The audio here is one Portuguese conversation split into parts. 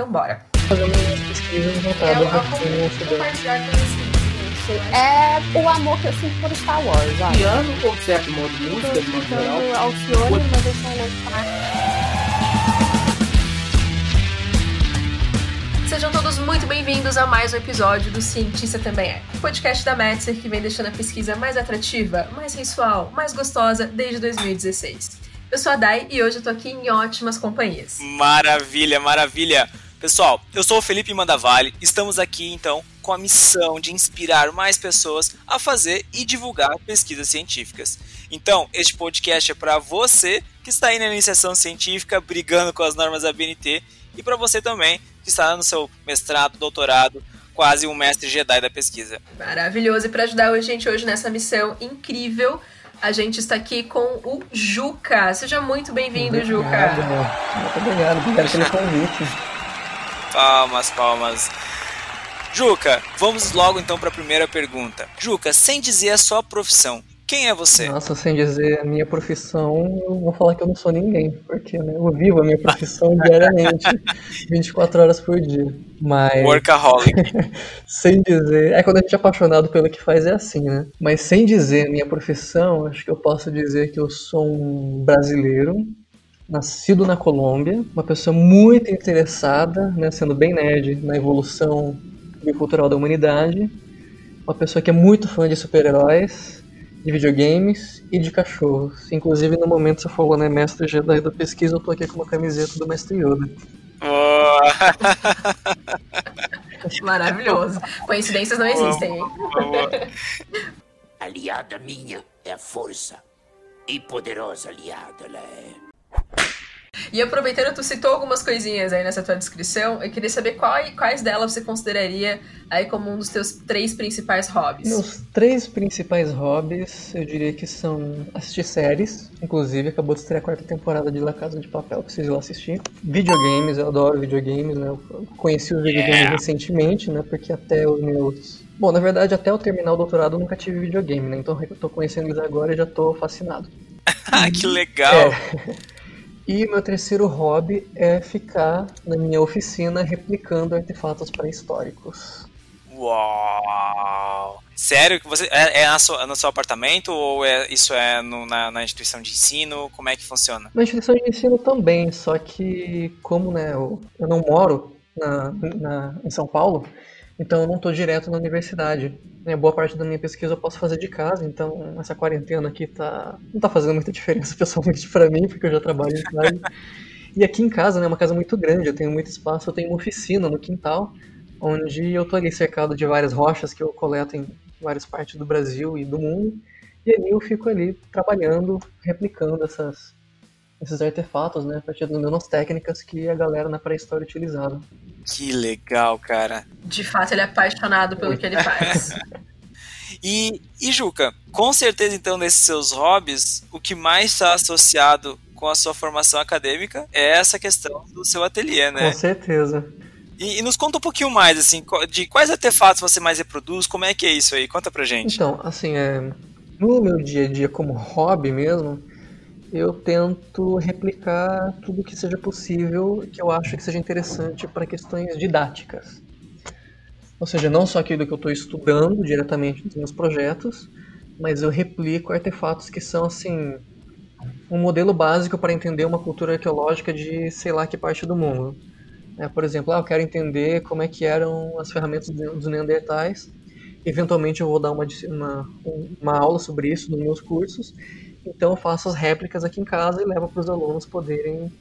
Então bora. Fazendo uma pesquisa voltada Eu- eu para vou quem compartilhar com vocês. É o amor que eu sinto por Star Wars. Piano ou certo modo Tô música, de modo geral? escutando Alcione, mas eu sou louco Sejam todos muito bem-vindos a mais um episódio do Cientista Também É, o podcast da Metzer que vem deixando a pesquisa mais atrativa, mais sensual, mais gostosa desde 2016. Eu sou a Dai e hoje eu tô aqui em ótimas companhias. Maravilha, maravilha. Pessoal, eu sou o Felipe Mandavalli. Estamos aqui então com a missão de inspirar mais pessoas a fazer e divulgar pesquisas científicas. Então, este podcast é para você que está aí na iniciação científica, brigando com as normas da BNT, e para você também que está no seu mestrado, doutorado, quase um mestre Jedi da pesquisa. Maravilhoso. E para ajudar a gente hoje nessa missão incrível, a gente está aqui com o Juca. Seja muito bem-vindo, Juca. Muito obrigado, obrigado pelo convite. Palmas, palmas. Juca, vamos logo então para a primeira pergunta. Juca, sem dizer a sua profissão, quem é você? Nossa, sem dizer a minha profissão, eu vou falar que eu não sou ninguém, porque né, eu vivo a minha profissão diariamente, 24 horas por dia. Mas, Workaholic. sem dizer. É quando a gente é apaixonado pelo que faz, é assim, né? Mas sem dizer a minha profissão, acho que eu posso dizer que eu sou um brasileiro, nascido na Colômbia, uma pessoa muito interessada, né, sendo bem nerd, na evolução cultural da humanidade, uma pessoa que é muito fã de super-heróis, de videogames e de cachorros. Inclusive, no momento você falou, né, mestre Jedi da pesquisa, eu tô aqui com uma camiseta do mestre Yoda. Boa. Maravilhoso. Coincidências não existem, hein? Aliada minha é a força. E poderosa aliada ela é. E aproveitando, tu citou algumas coisinhas aí nessa tua descrição, eu queria saber qual- quais delas você consideraria aí como um dos teus três principais hobbies. Meus três principais hobbies, eu diria que são assistir séries, inclusive acabou de estrear a quarta temporada de La Casa de Papel, preciso ir lá assistir. Videogames, eu adoro videogames, né? Eu conheci os videogames Yeah. recentemente, né? Porque até os meus. Bom, na verdade, até eu terminar o doutorado eu nunca tive videogame, né? Então eu tô conhecendo eles agora e já tô fascinado. Ah, que legal. E meu terceiro hobby é ficar na minha oficina replicando artefatos pré-históricos. Uau. Sério você é, é na sua- no seu apartamento ou é, isso é no- na, na instituição de ensino? Como é que funciona? Na instituição de ensino também, só que como né, eu, eu não moro na, na- em São Paulo, então eu não estou direto na universidade. Né, boa parte da minha pesquisa eu posso fazer de casa, então essa quarentena aqui tá, não tá fazendo muita diferença pessoalmente para mim, porque eu já trabalho em casa. E aqui em casa, né, é uma casa muito grande, eu tenho muito espaço, eu tenho uma oficina no quintal, onde eu tô ali cercado de várias rochas que eu coleto em várias partes do Brasil e do mundo. E ali eu fico ali trabalhando, replicando essas, esses artefatos, né, a partir das mesmas técnicas que a galera na pré-história utilizava. Que legal, cara. De fato, ele é apaixonado pelo que ele faz. E, e Juca, com certeza então desses seus hobbies, o que mais está associado com a sua formação acadêmica é essa questão do seu ateliê, né? Com certeza. E, e nos conta um pouquinho mais, assim, de quais artefatos você mais reproduz, como é que é isso aí? Conta pra gente. Então, assim, é, no meu dia a dia como hobby mesmo, eu tento replicar tudo que seja possível que eu acho que seja interessante para questões didáticas. Ou seja, não só aquilo que eu estou estudando diretamente nos meus projetos, mas eu replico artefatos que são, assim, um modelo básico para entender uma cultura arqueológica de sei lá que parte do mundo. É, por exemplo, ah, eu quero entender como é que eram as ferramentas dos neandertais. Eventualmente eu vou dar uma, uma, uma aula sobre isso nos meus cursos. Então eu faço as réplicas aqui em casa e levo para os alunos poderem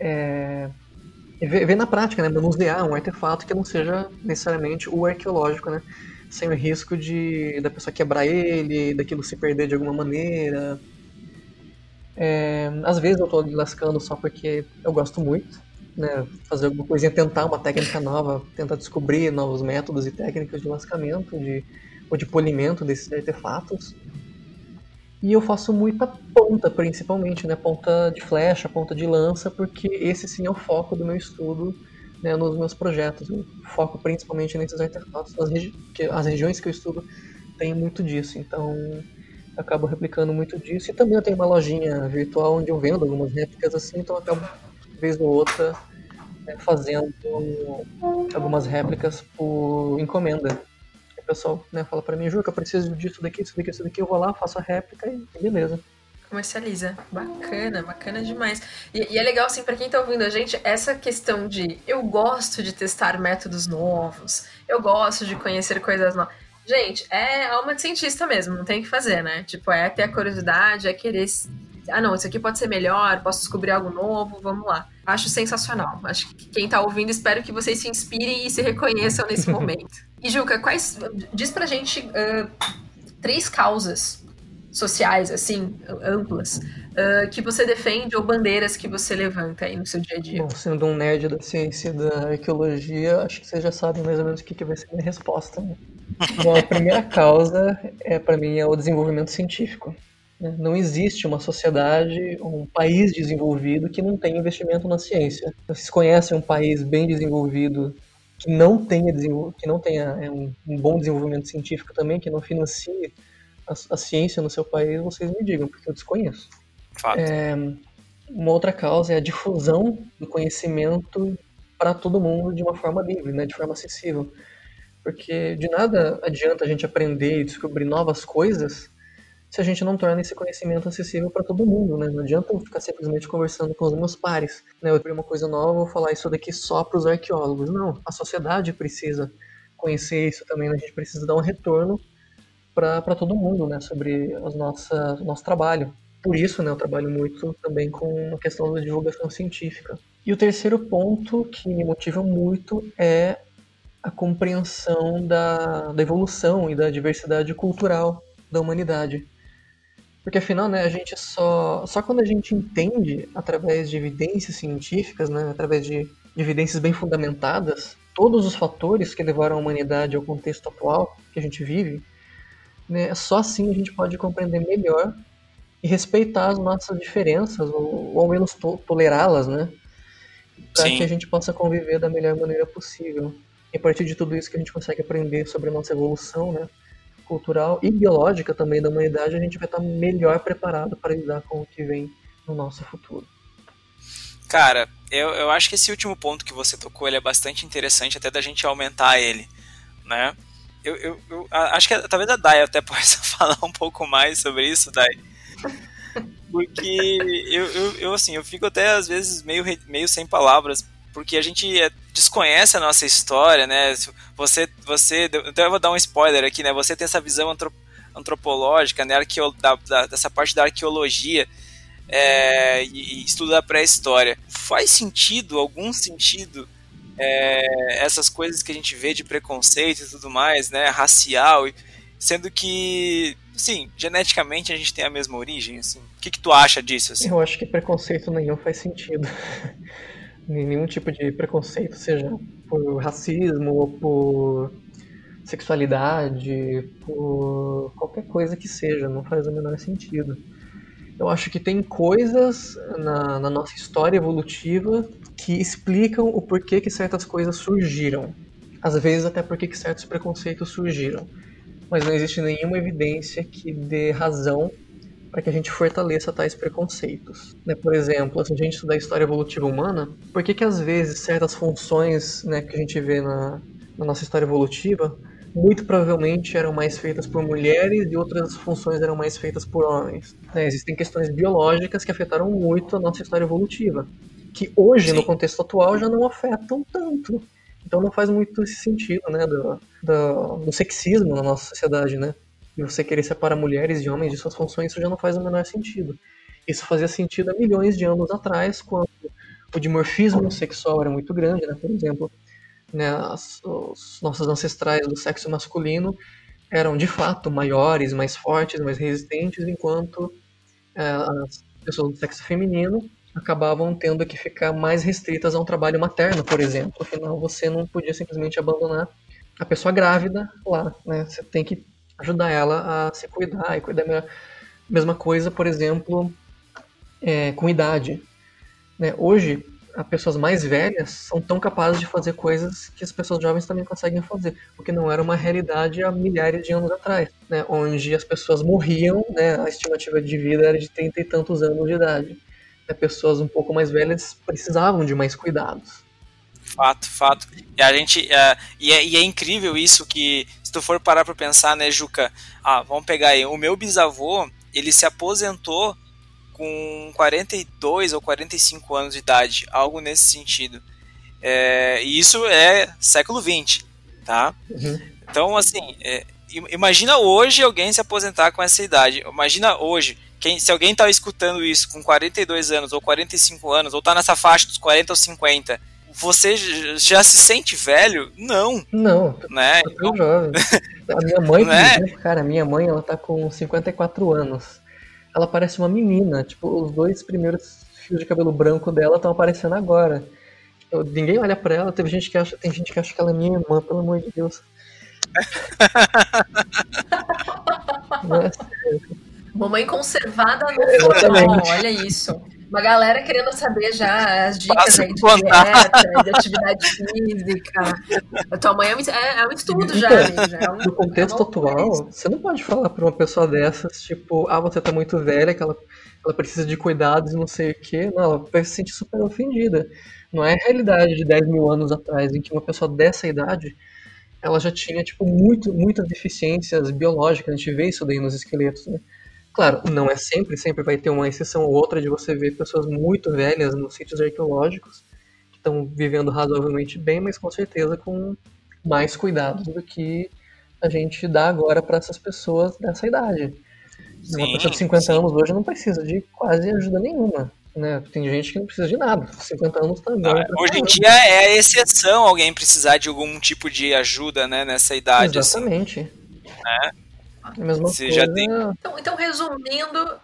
é, ver, ver na prática, né, manusear um artefato que não seja necessariamente o arqueológico, né, sem o risco de da pessoa quebrar ele, daquilo se perder de alguma maneira. É, às vezes eu estou lascando só porque eu gosto muito, né, fazer alguma coisinha, tentar uma técnica nova, tentar descobrir novos métodos e técnicas de lascamento, de, ou de polimento desses artefatos. E eu faço muita ponta, principalmente, né? Ponta de flecha, ponta de lança, porque esse sim é o foco do meu estudo né, nos meus projetos. Eu foco principalmente nesses artefatos. As, regi que, as regiões que eu estudo têm muito disso, então eu acabo replicando muito disso. E também eu tenho uma lojinha virtual onde eu vendo algumas réplicas assim, então eu acabo, vez ou outra, né, fazendo algumas réplicas por encomenda. Pessoal né, fala para mim, Juca, eu preciso disso daqui, isso daqui, isso daqui, eu vou lá, faço a réplica e beleza. Comercializa. Bacana, bacana demais. E, e é legal, assim, para quem tá ouvindo a gente, essa questão de eu gosto de testar métodos novos, eu gosto de conhecer coisas novas. Gente, é alma de cientista mesmo, não tem o que fazer, né? Tipo, é ter a curiosidade, é querer. Ah, não, isso aqui pode ser melhor, posso descobrir algo novo, vamos lá. Acho sensacional. Acho que quem tá ouvindo, espero que vocês se inspirem e se reconheçam nesse momento. E, Juca, quais. Diz pra gente uh, três causas sociais, assim, amplas, uh, que você defende ou bandeiras que você levanta aí no seu dia a dia? Bom, sendo um nerd da ciência e da arqueologia, acho que vocês já sabem mais ou menos o que, que vai ser a minha resposta. Né? Bom, a primeira causa, é para mim, é o desenvolvimento científico. Né? Não existe uma sociedade, um país desenvolvido que não tenha investimento na ciência. Vocês conhecem um país bem desenvolvido que não tenha, que não tenha é, um, um bom desenvolvimento científico também, que não financie a, a, ciência no seu país, vocês me digam, porque eu desconheço. Fato. É, uma outra causa é a difusão do conhecimento para todo mundo de uma forma livre, né, de forma acessível. Porque de nada adianta a gente aprender e descobrir novas coisas se a gente não torna esse conhecimento acessível para todo mundo, né? Não adianta eu ficar simplesmente conversando com os meus pares, né? Eu abrir uma coisa nova, vou falar isso daqui só para os arqueólogos. Não, a sociedade precisa conhecer isso também, né? A gente precisa dar um retorno para todo mundo, né? Sobre as nossas, o nosso trabalho. Por isso, né, eu trabalho muito também com a questão da divulgação científica. E o terceiro ponto que me motiva muito é a compreensão da, da evolução e da diversidade cultural da humanidade. Porque afinal, né, a gente só só quando a gente entende através de evidências científicas, né, através de, de evidências bem fundamentadas, todos os fatores que levaram a humanidade ao contexto atual que a gente vive, né, só assim a gente pode compreender melhor e respeitar as nossas diferenças ou, ou ao menos to tolerá-las, né, para que a gente possa conviver da melhor maneira possível. E a partir de tudo isso que a gente consegue aprender sobre a nossa evolução, né, cultural e biológica também da humanidade, a gente vai estar melhor preparado para lidar com o que vem no nosso futuro. Cara, eu, eu acho que esse último ponto que você tocou ele é bastante interessante, até da gente aumentar ele, né? Eu, eu, eu acho que talvez a Dai até possa falar um pouco mais sobre isso, Dai. Porque eu, eu, eu, assim, eu fico até às vezes meio, meio sem palavras, porque a gente é, desconhece a nossa história, né? Você, você, então eu vou dar um spoiler aqui, né? Você tem essa visão antropológica, né? Arqueo, da, da, dessa parte da arqueologia é, e, e estudo da pré-história. Faz sentido, algum sentido, é, essas coisas que a gente vê de preconceito e tudo mais, né? Racial, sendo que, sim, geneticamente a gente tem a mesma origem, assim. O que, que tu acha disso? Assim? Eu acho que preconceito nenhum faz sentido. nenhum tipo de preconceito, seja por racismo ou por sexualidade, por qualquer coisa que seja, não faz o menor sentido. Eu acho que tem coisas na, na nossa história evolutiva que explicam o porquê que certas coisas surgiram. Às vezes até porquê que certos preconceitos surgiram. Mas não existe nenhuma evidência que dê razão para que a gente fortaleça tais preconceitos. Né? Por exemplo, se a gente estudar a história evolutiva humana, por que que às vezes certas funções né, que a gente vê na, na nossa história evolutiva muito provavelmente eram mais feitas por mulheres e outras funções eram mais feitas por homens. Né? Existem questões biológicas que afetaram muito a nossa história evolutiva, que hoje, Sim. no contexto atual, já não afetam tanto. Então não faz muito esse sentido, né, do, do, do sexismo na nossa sociedade, né? E você querer separar mulheres e homens de suas funções, isso já não faz o menor sentido. Isso fazia sentido há milhões de anos atrás, quando o dimorfismo sexual era muito grande, né? Por exemplo, né, as, os nossos ancestrais do sexo masculino eram de fato maiores, mais fortes, mais resistentes, enquanto é, as pessoas do sexo feminino acabavam tendo que ficar mais restritas a um trabalho materno, por exemplo. Afinal, você não podia simplesmente abandonar a pessoa grávida lá, né? Você tem que ajudar ela a se cuidar e cuidar melhor. Mesma coisa, por exemplo, é, com idade. Né? Hoje, as pessoas mais velhas são tão capazes de fazer coisas que as pessoas jovens também conseguem fazer, o que não era uma realidade há milhares de anos atrás, né? onde as pessoas morriam, né? a estimativa de vida era de 30 e tantos anos de idade. Né? Pessoas um pouco mais velhas precisavam de mais cuidados. Fato, fato. E a gente. é, e, é, e é incrível isso que, se tu for parar pra pensar, né, Juca? Ah, vamos pegar aí. O meu bisavô, ele se aposentou com 42 ou 45 anos de idade, algo nesse sentido. É, e isso é século 20, tá? Uhum. Então, assim, é, im- imagina hoje alguém se aposentar com essa idade. Imagina hoje, quem, se alguém tá escutando isso com 42 anos, ou 45 anos, ou tá nessa faixa dos 40 ou 50, você já se sente velho? Não, Não, né? eu tô jovem. A minha mãe, por Não é? exemplo, cara, a minha mãe, ela tá com 54 anos. Ela parece uma menina. Tipo, os dois primeiros fios de cabelo branco dela estão aparecendo agora. Tipo, ninguém olha pra ela, teve gente que acha, tem gente que acha que ela é minha irmã, pelo amor de Deus. É Mamãe conservada no forró, olha isso. Uma galera querendo saber já as dicas Passa aí de dieta, de atividade física. A tua mãe é um, é, é um estudo já, Então, amigo, já é um, No contexto é atual, você não pode falar pra uma pessoa dessas, tipo, ah, você tá muito velha, que ela, ela precisa de cuidados e não sei o quê. Não, ela vai se sentir super ofendida. Não é a realidade de 10 mil anos atrás, em que uma pessoa dessa idade, ela já tinha, tipo, muito, muitas deficiências biológicas. A gente vê isso daí nos esqueletos, né? Claro, não é sempre, sempre vai ter uma exceção ou outra de você ver pessoas muito velhas nos sítios arqueológicos, que estão vivendo razoavelmente bem, mas com certeza com mais cuidados do que a gente dá agora para essas pessoas dessa idade. uma Sim, pessoa de 50 sim. anos hoje não precisa de quase ajuda nenhuma. Né? Tem gente que não precisa de nada. 50 anos tá bom. Ah, pra Hoje em dia é a exceção alguém precisar de algum tipo de ajuda, né, nessa idade, assim. Exatamente. É a mesma Você coisa. já tem- Então, então, resumindo,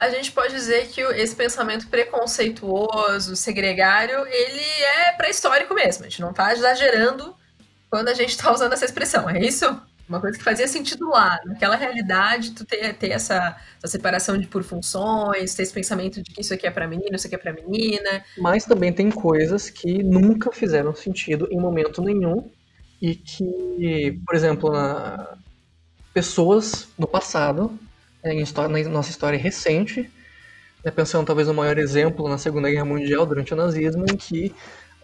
a gente pode dizer que esse pensamento preconceituoso, segregário, ele é pré-histórico mesmo. A gente não tá exagerando quando a gente tá usando essa expressão, é isso? Uma coisa que fazia sentido lá, naquela realidade, tu ter, ter essa, essa separação de por funções, ter esse pensamento de que isso aqui é pra menino, isso aqui é pra menina. Mas também tem coisas que nunca fizeram sentido em momento nenhum e que, por exemplo, na- pessoas no passado, né, em histó- na nossa história recente, né, pensando talvez no maior exemplo na Segunda Guerra Mundial, durante o nazismo, em que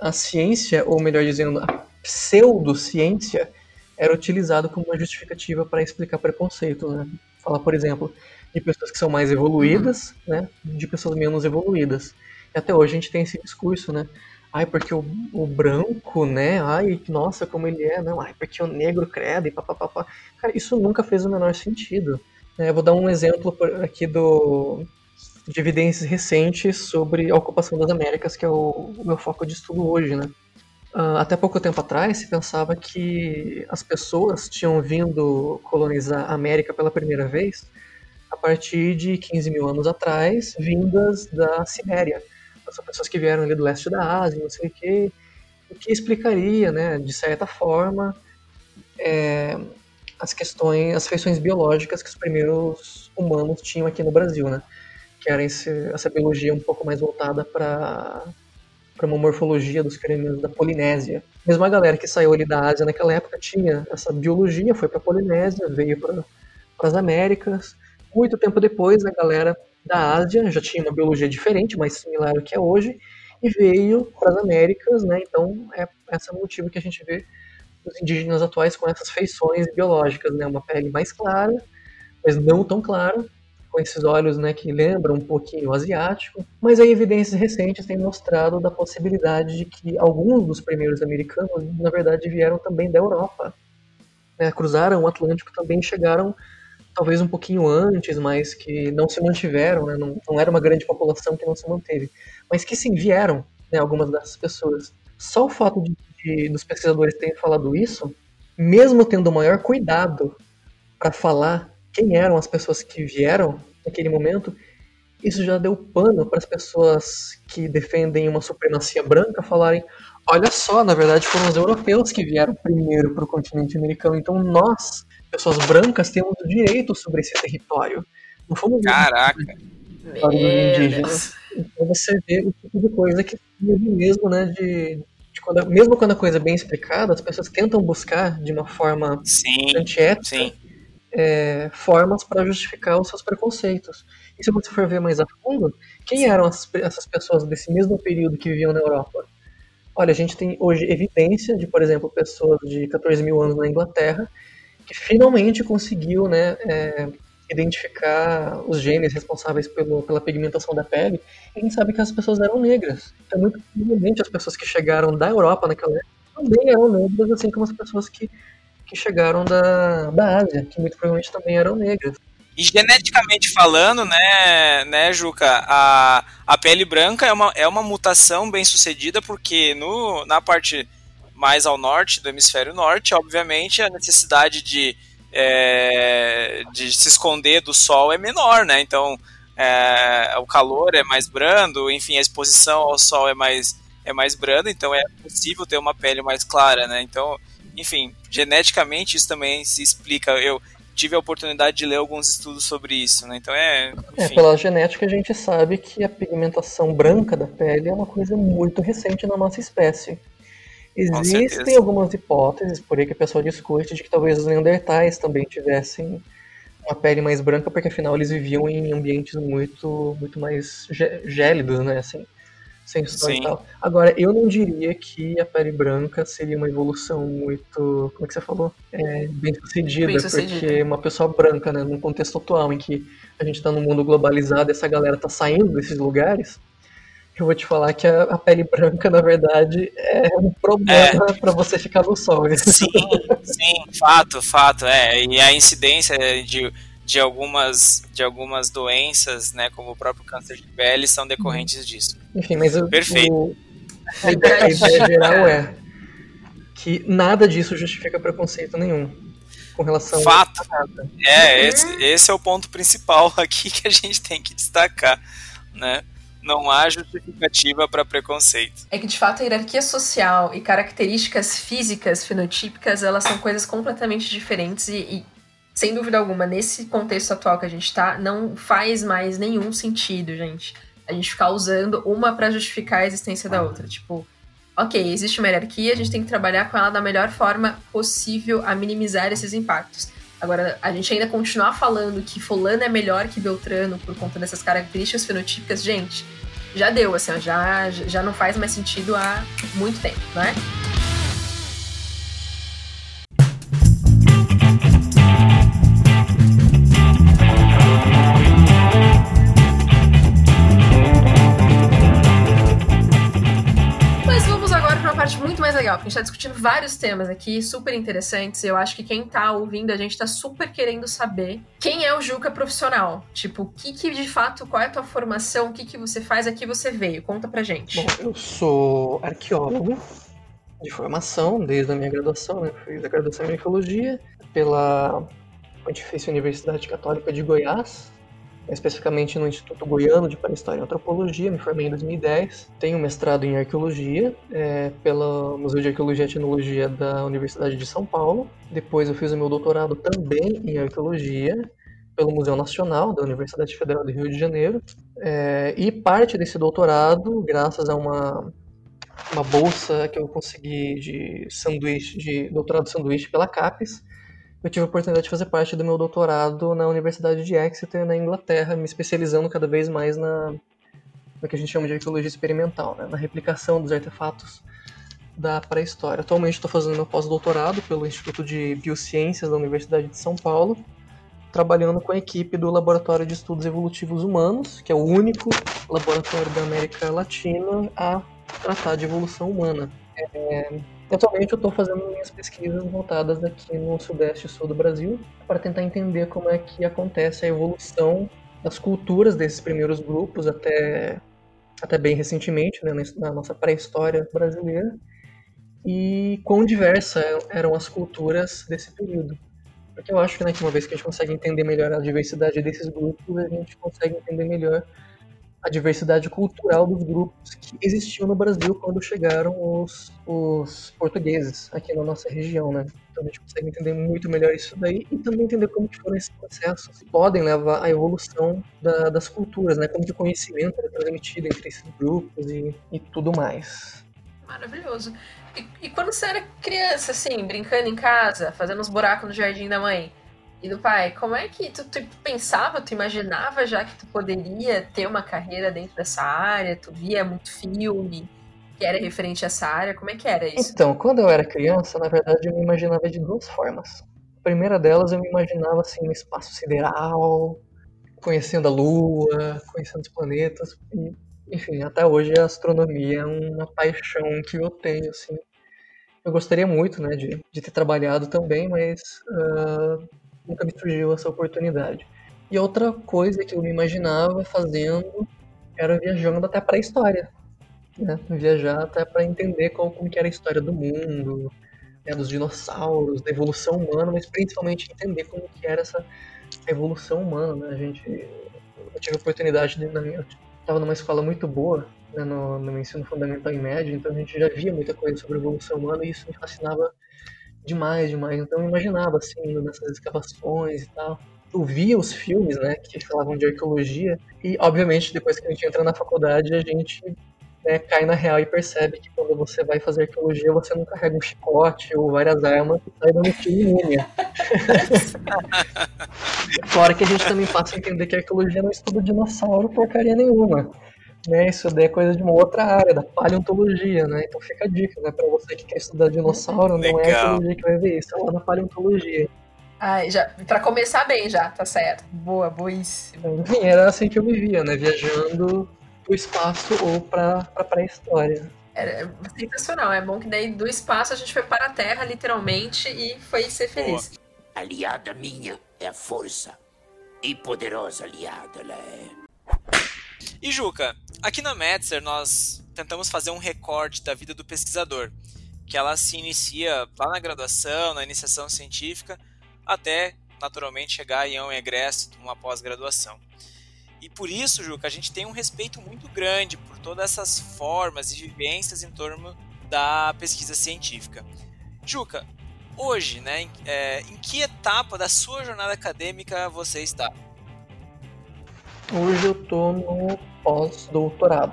a ciência, ou melhor dizendo, a pseudociência, era utilizada como uma justificativa para explicar preconceito. Né? Falar, por exemplo, de pessoas que são mais evoluídas, né, de pessoas menos evoluídas. E até hoje a gente tem esse discurso, né? Ai, porque o, o branco, né? Ai, nossa, como ele é. Não, ai, porque o negro credo e papapá. Cara, isso nunca fez o menor sentido. Eu vou dar um exemplo aqui do de evidências recentes sobre a ocupação das Américas, que é o, o meu foco de estudo hoje, né? Ah, até pouco tempo atrás, se pensava que as pessoas tinham vindo colonizar a América pela primeira vez a partir de 15 mil anos atrás, vindas da Sibéria. São pessoas que vieram ali do leste da Ásia, não sei o quê, o que explicaria, né, de certa forma, é, as questões, as feições biológicas que os primeiros humanos tinham aqui no Brasil, né? Que era esse, essa biologia um pouco mais voltada para para uma morfologia dos crânios da Polinésia. Mesmo a galera que saiu ali da Ásia naquela época tinha essa biologia, foi para a Polinésia, veio para as Américas. Muito tempo depois, a galera da Ásia já tinha uma biologia diferente, mais similar ao que é hoje, e veio para as Américas, né? Então, é esse é motivo que a gente vê os indígenas atuais com essas feições biológicas, né? Uma pele mais clara, mas não tão clara, com esses olhos, né, que lembram um pouquinho o asiático. Mas aí evidências recentes têm mostrado da possibilidade de que alguns dos primeiros americanos, na verdade, vieram também da Europa. né? Cruzaram o Atlântico também chegaram talvez um pouquinho antes, mas que não se mantiveram, né? não, não era uma grande população que não se manteve, mas que sim vieram, né, algumas dessas pessoas. Só o fato de, de- dos pesquisadores terem falado isso, mesmo tendo o maior cuidado para falar quem eram as pessoas que vieram naquele momento, isso já deu pano para as pessoas que defendem uma supremacia branca falarem: olha só, na verdade foram os europeus que vieram primeiro para o continente americano, então nós, pessoas brancas, temos o direito sobre esse território. Não fomos Caraca. Para os indígenas. Então você vê o tipo de coisa que mesmo, né? De, de quando, mesmo quando a coisa é bem explicada, as pessoas tentam buscar de uma forma Sim, antiética sim. é, formas para justificar os seus preconceitos. E se você for ver mais a fundo, quem eram as- essas pessoas desse mesmo período que viviam na Europa? Olha, a gente tem hoje evidência de, por exemplo, pessoas de 14 mil anos na Inglaterra que finalmente conseguiu né, é, identificar os genes responsáveis pelo, pela pigmentação da pele. E a gente sabe que as pessoas eram negras. Então, muito provavelmente, as pessoas que chegaram da Europa naquela época também eram negras, assim como as pessoas que, que chegaram da, da Ásia, que muito provavelmente também eram negras. E geneticamente falando, né, né, Juca, a, a pele branca é uma, é uma mutação bem sucedida, porque no, na parte mais ao norte do hemisfério norte, obviamente, a necessidade de, é, de se esconder do sol é menor, né? Então, é, o calor é mais brando, enfim, a exposição ao sol é mais, é mais branda, então é possível ter uma pele mais clara, né? Então, enfim, geneticamente isso também se explica. Eu, tive a oportunidade de ler alguns estudos sobre isso, né? Então é. é pela genética a gente sabe que a pigmentação branca da pele é uma coisa muito recente na nossa espécie. Existem algumas hipóteses por aí que o pessoal discute de que talvez os Neandertais também tivessem uma pele mais branca, porque afinal eles viviam em ambientes muito, muito mais gélidos, né? Assim sem Sim. e tal. Agora, eu não diria que a pele branca seria uma evolução muito, como é que você falou? É, bem sucedida, bem sucedida. porque uma pessoa branca, né, num contexto atual em que a gente está num mundo globalizado e essa galera tá saindo desses lugares, eu vou te falar que a, a pele branca, na verdade, é um problema é. para você ficar no sol. Né? Sim, sim, fato, fato. É. E a incidência de de algumas, de algumas doenças, né, como o próprio câncer de pele, são decorrentes disso. Enfim, mas Perfeito. O, a, ideia, a ideia geral é que nada disso justifica preconceito nenhum com relação Fato. É, esse, esse é o ponto principal aqui que a gente tem que destacar, né? Não há justificativa para preconceito. É que de fato a hierarquia social e características físicas fenotípicas elas são coisas completamente diferentes e, e sem dúvida alguma, nesse contexto atual que a gente tá, não faz mais nenhum sentido, gente. A gente ficar usando uma para justificar a existência da outra. Tipo, ok, existe uma hierarquia, a gente tem que trabalhar com ela da melhor forma possível a minimizar esses impactos. Agora, a gente ainda continuar falando que fulano é melhor que Beltrano por conta dessas características fenotípicas, gente, já deu, assim, já, já não faz mais sentido há muito tempo, não é? Legal, porque a gente tá discutindo vários temas aqui, super interessantes. Eu acho que quem tá ouvindo a gente tá super querendo saber quem é o Juca profissional. Tipo, o que que de fato, qual é a tua formação, o que que você faz, aqui você veio. Conta pra gente. Bom, eu sou arqueólogo de formação, desde a minha graduação, né? Fiz a graduação em arqueologia pela Pontifícia Universidade Católica de Goiás, especificamente no Instituto Goiano de Pré-História e Antropologia, me formei em 2010. Tenho mestrado em Arqueologia é, pelo Museu de Arqueologia e Etnologia da Universidade de São Paulo. Depois eu fiz o meu doutorado também em Arqueologia pelo Museu Nacional da Universidade Federal do Rio de Janeiro. É, e parte desse doutorado, graças a uma, uma bolsa que eu consegui de sanduíche, de doutorado sanduíche pela CAPES, eu tive a oportunidade de fazer parte do meu doutorado na Universidade de Exeter, na Inglaterra, me especializando cada vez mais na no que a gente chama de arqueologia experimental, né? na replicação dos artefatos da pré-história. Atualmente estou fazendo meu pós-doutorado pelo Instituto de Biociências da Universidade de São Paulo, trabalhando com a equipe do Laboratório de Estudos Evolutivos Humanos, que é o único laboratório da América Latina a tratar de evolução humana. É, Atualmente eu estou fazendo minhas pesquisas voltadas aqui no sudeste e sul do Brasil para tentar entender como é que acontece a evolução das culturas desses primeiros grupos até, até bem recentemente, né, na nossa pré-história brasileira, e quão diversas eram as culturas desse período. Porque eu acho que, né, que uma vez que a gente consegue entender melhor a diversidade desses grupos, a gente consegue entender melhor a diversidade cultural dos grupos que existiam no Brasil quando chegaram os, os portugueses aqui na nossa região, né? Então a gente consegue entender muito melhor isso daí e também entender como que foram esses processos que podem levar à evolução da, das culturas, né? Como que o conhecimento é transmitido entre esses grupos e, e tudo mais. Maravilhoso. E, e quando você era criança, assim, brincando em casa, fazendo uns buracos no jardim da mãe, e do pai, como é que tu, tu, pensava, tu imaginava já que tu poderia ter uma carreira dentro dessa área? Tu via muito filme? que era referente a essa área? Como é que era isso? Então, quando eu era criança, na verdade eu me imaginava de duas formas. A primeira delas eu me imaginava assim no espaço sideral, conhecendo a Lua, conhecendo os planetas. E, enfim, até hoje a astronomia é uma paixão que eu tenho, assim. Eu gostaria muito, né, de, de ter trabalhado também, mas uh, nunca me surgiu essa oportunidade. E outra coisa que eu me imaginava fazendo era viajando até para a história, né? Viajar até para entender como, que era a história do mundo, né, dos dinossauros, da evolução humana, mas principalmente entender como que era essa evolução humana, né? A gente, eu tive a oportunidade de, na minha, estava numa escola muito boa, né, no, no ensino fundamental e médio, então a gente já via muita coisa sobre a evolução humana e isso me fascinava demais, demais. Então eu imaginava assim, indo nessas escavações e tal. Eu via os filmes, né, que falavam de arqueologia e, obviamente, depois que a gente entra na faculdade, a gente né, cai na real e percebe que quando você vai fazer arqueologia, você não carrega um chicote ou várias armas e sai dando tiro em múmia. Fora que a gente também passa a entender que a arqueologia não estuda dinossauro porcaria nenhuma. Né, isso daí é coisa de uma outra área, da paleontologia, né? Então fica a dica, né? Pra você que quer estudar dinossauro, Legal. não é a arqueologia que vai ver isso, é lá na paleontologia. Ai, já, pra começar bem já, tá certo. Boa, boíssimo. Enfim, era assim que eu vivia, né? Viajando pro espaço ou pra, pra pré-história. É sensacional, é bom que daí do espaço a gente foi para a Terra, literalmente, e foi ser feliz. Aliada minha é a força. E poderosa aliada ela é. E Juca, aqui na Metzer nós tentamos fazer um recorte da vida do pesquisador, que ela se inicia lá na graduação, na iniciação científica, até naturalmente chegar em um egresso, uma pós-graduação. E por isso, Juca, a gente tem um respeito muito grande por todas essas formas e vivências em torno da pesquisa científica. Juca, hoje, né, em, é, em que etapa da sua jornada acadêmica você está? Hoje eu tô no pós-doutorado,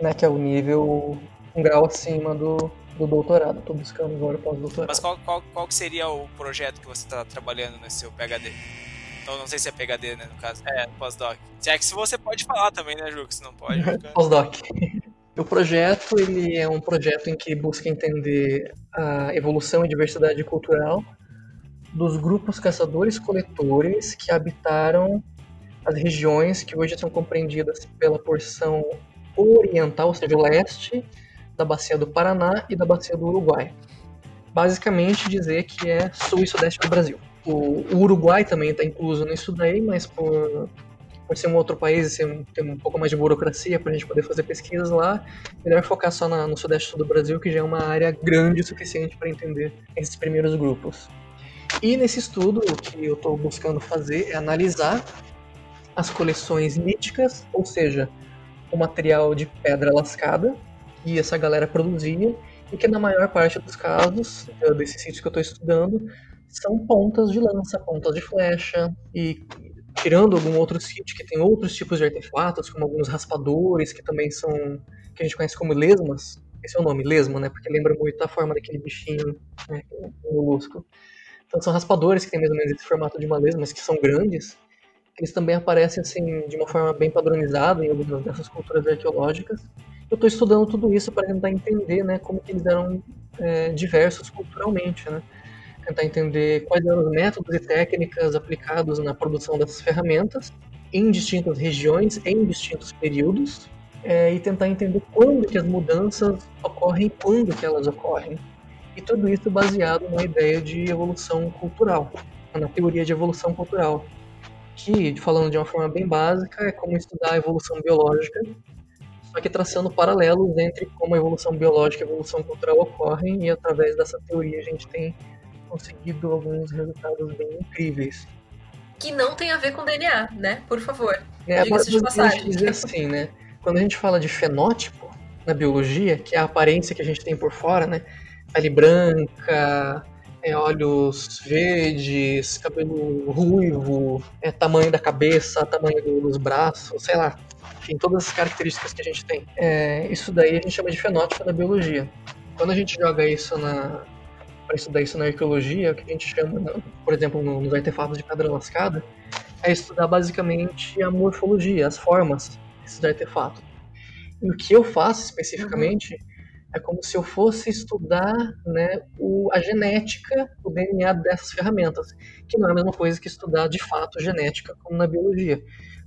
né? Que é o nível, um grau acima do, do doutorado. Tô buscando agora o pós-doutorado. Mas qual, qual, qual que seria o projeto que você está trabalhando nesse seu PhD? Então não sei se é PhD, né, no caso. É, pós-doc. Se é que se você pode falar também, né, Juca? Se não pode. Pós-doc. O projeto ele é um projeto em que busca entender a evolução e diversidade cultural dos grupos caçadores-coletores que habitaram as regiões que hoje são compreendidas pela porção oriental, ou seja, o leste, da bacia do Paraná e da bacia do Uruguai. Basicamente dizer que é sul e sudeste do Brasil. O, Uruguai também está incluso nisso daí, mas por, por ser um outro país e ser, ter um pouco mais de burocracia para a gente poder fazer pesquisas lá, melhor focar só na, no sudeste do Brasil, que já é uma área grande o suficiente para entender esses primeiros grupos. E nesse estudo, o que eu estou buscando fazer é analisar as coleções líticas, ou seja, o material de pedra lascada que essa galera produzia e que na maior parte dos casos eh, desses sítios que eu estou estudando são pontas de lança, pontas de flecha e tirando algum outro sítio que tem outros tipos de artefatos, como alguns raspadores que também são que a gente conhece como lesmas. Esse é o nome, lesma, né? Porque lembra muito a forma daquele bichinho, né? O molusco. Então são raspadores que têm mais ou menos esse formato de uma lesma, mas que são grandes eles também aparecem assim de uma forma bem padronizada em algumas dessas culturas arqueológicas. Eu estou estudando tudo isso para tentar entender, né, como que eles eram é, diversos culturalmente, né? Tentar entender quais eram os métodos e técnicas aplicados na produção dessas ferramentas em distintas regiões, em distintos períodos, é, e tentar entender quando que as mudanças ocorrem, quando que elas ocorrem. E tudo isso baseado na ideia de evolução cultural, na teoria de evolução cultural, que, falando de uma forma bem básica, é como estudar a evolução biológica, só que traçando paralelos entre como a evolução biológica e a evolução cultural ocorrem, e através dessa teoria a gente tem conseguido alguns resultados bem incríveis. Que não tem a ver com DNA, né? Por favor. É, agora, Diga-se de passagem. dizer assim, né? Quando a gente fala de fenótipo na biologia, que é a aparência que a gente tem por fora, né? Pele branca, é, olhos verdes, cabelo ruivo, é, tamanho da cabeça, tamanho do- dos braços, sei lá. Enfim, todas as características que a gente tem. É, isso daí a gente chama de fenótipo na biologia. Quando a gente joga isso na para estudar isso na arqueologia, o que a gente chama, por exemplo, no- nos artefatos de pedra lascada, é estudar basicamente a morfologia, as formas desses artefatos. E o que eu faço especificamente É como se eu fosse estudar né, o, a genética, o DNA dessas ferramentas, que não é a mesma coisa que estudar de fato genética como na biologia.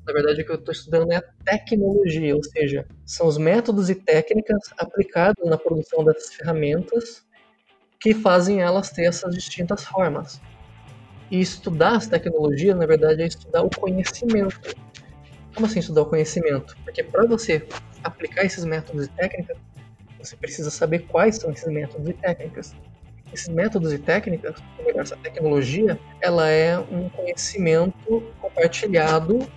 Na verdade, o que eu estou estudando é a tecnologia, ou seja, são os métodos e técnicas aplicados na produção dessas ferramentas que fazem elas ter essas distintas formas. E estudar as tecnologias, na verdade, é estudar o conhecimento. Como assim estudar o conhecimento? Porque para você aplicar esses métodos e técnicas, você precisa saber quais são esses métodos e técnicas. Esses métodos e técnicas, ou melhor, essa tecnologia, ela é um conhecimento compartilhado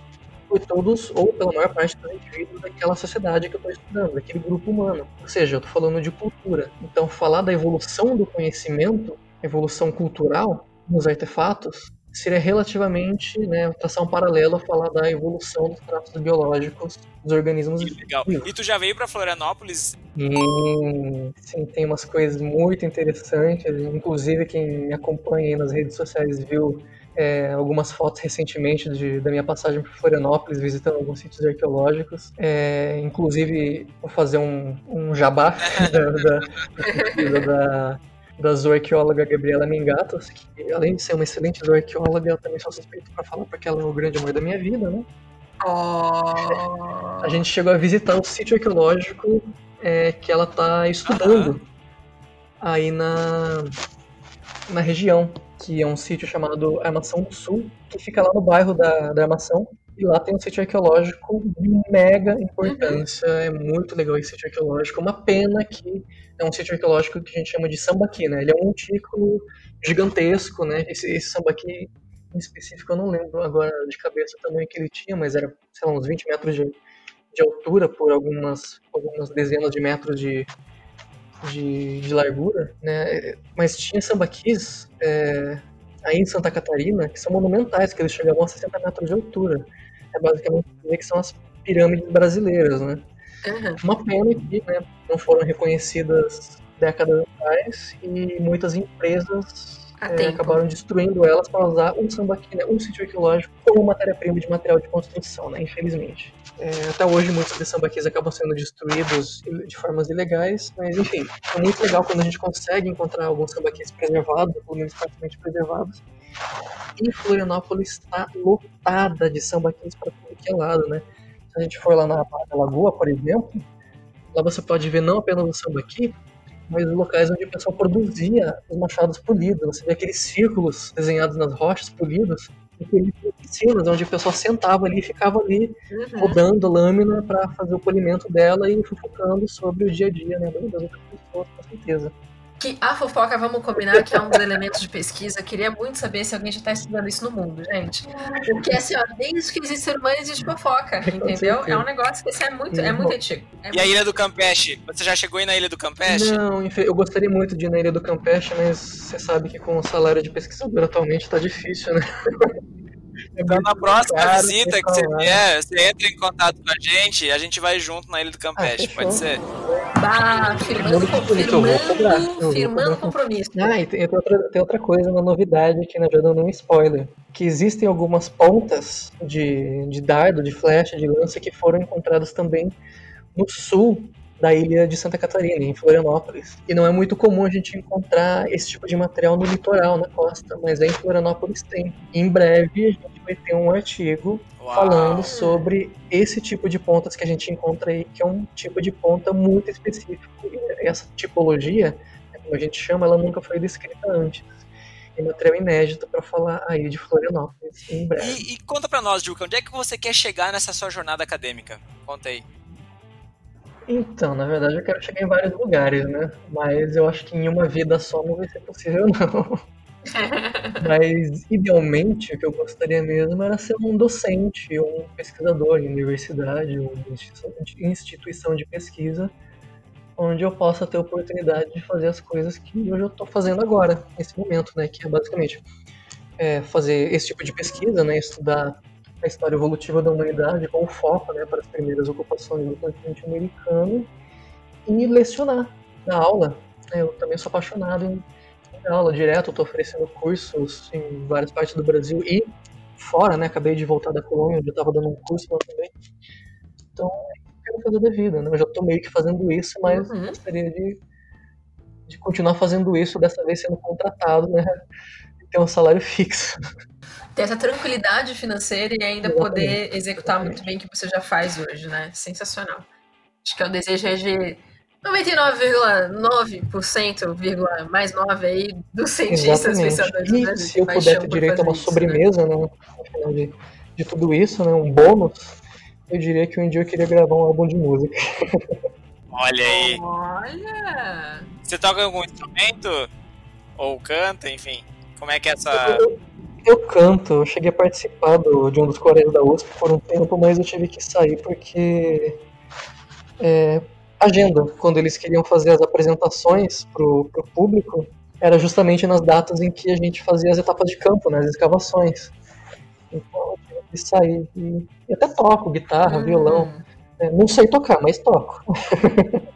por todos ou pela maior parte dos indivíduos daquela sociedade que eu estou estudando, daquele grupo humano. Ou seja, eu estou falando de cultura. Então, falar da evolução do conhecimento, evolução cultural nos artefatos, seria relativamente, né, traçar um paralelo a falar da evolução dos traços biológicos dos organismos Que legal. vivos. E tu já veio pra Florianópolis? E sim, tem umas coisas muito interessantes. Inclusive, quem me acompanha aí nas redes sociais viu é, algumas fotos recentemente de, da minha passagem por Florianópolis, visitando alguns sítios arqueológicos. É, inclusive, vou fazer um, um jabá da, da, da, da, zooarqueóloga Gabriela Mingatos, que além de ser uma excelente zooarqueóloga, eu também sou suspeito para falar porque ela é o grande amor da minha vida, né? Oh. A gente chegou a visitar o sítio arqueológico é, que ela está estudando aí na, na região, que é um sítio chamado Armação do Sul, que fica lá no bairro da, da Armação. E lá tem um sítio arqueológico de mega importância. É muito legal esse sítio arqueológico. Uma pena que é um sítio arqueológico que a gente chama de sambaqui, né? Ele é um montículo gigantesco, né? Esse, esse sambaqui em específico eu não lembro agora de cabeça o tamanho que ele tinha, mas era, sei lá, uns 20 metros de, de altura por algumas, algumas dezenas de metros de, de, de largura, né? Mas tinha sambaquis é, aí em Santa Catarina que são monumentais, que eles chegavam a 60 metros de altura. É basicamente dizer que são as pirâmides brasileiras, né? Uhum. Uma pena que né, não foram reconhecidas décadas atrás e muitas empresas é, acabaram destruindo elas para usar um sambaqui, né, um sítio arqueológico como matéria-prima de material de construção, né, infelizmente. É, até hoje muitos desses sambaquis acabam sendo destruídos de formas ilegais, mas enfim, é muito legal quando a gente consegue encontrar alguns sambaquis preservados, pelo menos parcialmente preservados. E Florianópolis está lotada de sambaquis para tudo que é lado, né? Se a gente for lá na Lagoa, por exemplo, lá você pode ver não apenas o sambaqui, mas os locais onde o pessoal produzia os machados polidos. Você vê aqueles círculos desenhados nas rochas polidos, oficinas onde o pessoal sentava ali e ficava ali Uhum. rodando a lâmina para fazer o polimento dela e fofocando sobre o dia a dia né, das outras pessoas, com certeza. Que a fofoca, vamos combinar que é um dos elementos de pesquisa. Eu queria muito saber se alguém já está estudando isso no mundo, gente. Porque assim, ó, desde que existe ser humano existe fofoca, entendeu? É um negócio que isso é muito, é muito antigo. É E a Ilha do Campeche? Você já chegou aí na Ilha do Campeche? Não, eu gostaria muito de ir na Ilha do Campeche, mas você sabe que com o salário de pesquisador atualmente está difícil, né? Então, na próxima caro visita sem que você vier, você entra em contato com a gente, a gente vai junto na Ilha do Campeche, Ah, pode ser? Bah, firmando, firmando, compromisso. Ah, e tem, tem outra, tem outra coisa, uma novidade aqui, né, já dando um spoiler. Que existem algumas pontas de, de dardo, de flecha, de lança que foram encontradas também no sul da ilha de Santa Catarina, em Florianópolis. E não é muito comum a gente encontrar esse tipo de material no litoral, na costa, mas aí em Florianópolis tem. Em breve a gente vai ter um artigo Uau. falando sobre esse tipo de pontas que a gente encontra aí, que é um tipo de ponta muito específico. E essa tipologia, né, como a gente chama, ela nunca foi descrita antes. É material inédito para falar aí de Florianópolis em breve. E, e conta pra nós, Juca, onde é que você quer chegar nessa sua jornada acadêmica? Conta aí. Então, na verdade, eu quero chegar em vários lugares, né? Mas eu acho que em uma vida só não vai ser possível, não. Mas, idealmente, o que eu gostaria mesmo era ser um docente, um pesquisador em universidade, uma instituição- de pesquisa, onde eu possa ter oportunidade de fazer as coisas que hoje eu estou fazendo agora, nesse momento, né? Que é basicamente é, fazer esse tipo de pesquisa, né? Estudar a história evolutiva da humanidade com foco, né? Para as primeiras ocupações do continente americano e lecionar, dar aula. Eu também sou apaixonado em dar aula direto, estou oferecendo cursos em várias partes do Brasil e fora, né? Acabei de voltar da Colômbia, onde eu estava dando um curso lá também. Então, eu quero fazer da vida, né? Eu já tô meio que fazendo isso, mas Uhum. gostaria de, de continuar fazendo isso, dessa vez sendo contratado, né? E ter um salário fixo. Ter essa tranquilidade financeira e ainda poder executar muito bem o que você já faz hoje, né? Sensacional. Acho que é o desejo é de 99,9%, vírgula mais 9 aí, dos cientistas Exatamente. pensadores do E Brasil. se eu puder ter direito a fazer uma isso, sobremesa, né? Final de, de tudo isso, né? Um bônus, eu diria que um dia eu queria gravar um álbum de música. Olha aí. Né? Olha! Você toca algum instrumento? Ou canta, enfim? Como é que é essa. Eu, eu canto, eu cheguei a participar do- de um dos corais da USP por um tempo, mas eu tive que sair porque é, agenda, quando eles queriam fazer as apresentações pro, pro público, era justamente nas datas em que a gente fazia as etapas de campo, né, as escavações. Então eu tive que sair e, e até toco guitarra, Hum. violão. É, não sei tocar, mas toco.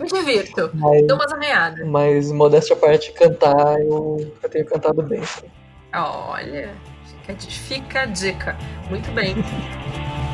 Me divirto. Mas, Dou umas arranhadas. mas modéstia à parte, cantar, eu, eu tenho cantado bem. Olha, fica, a di- fica a dica. Muito bem.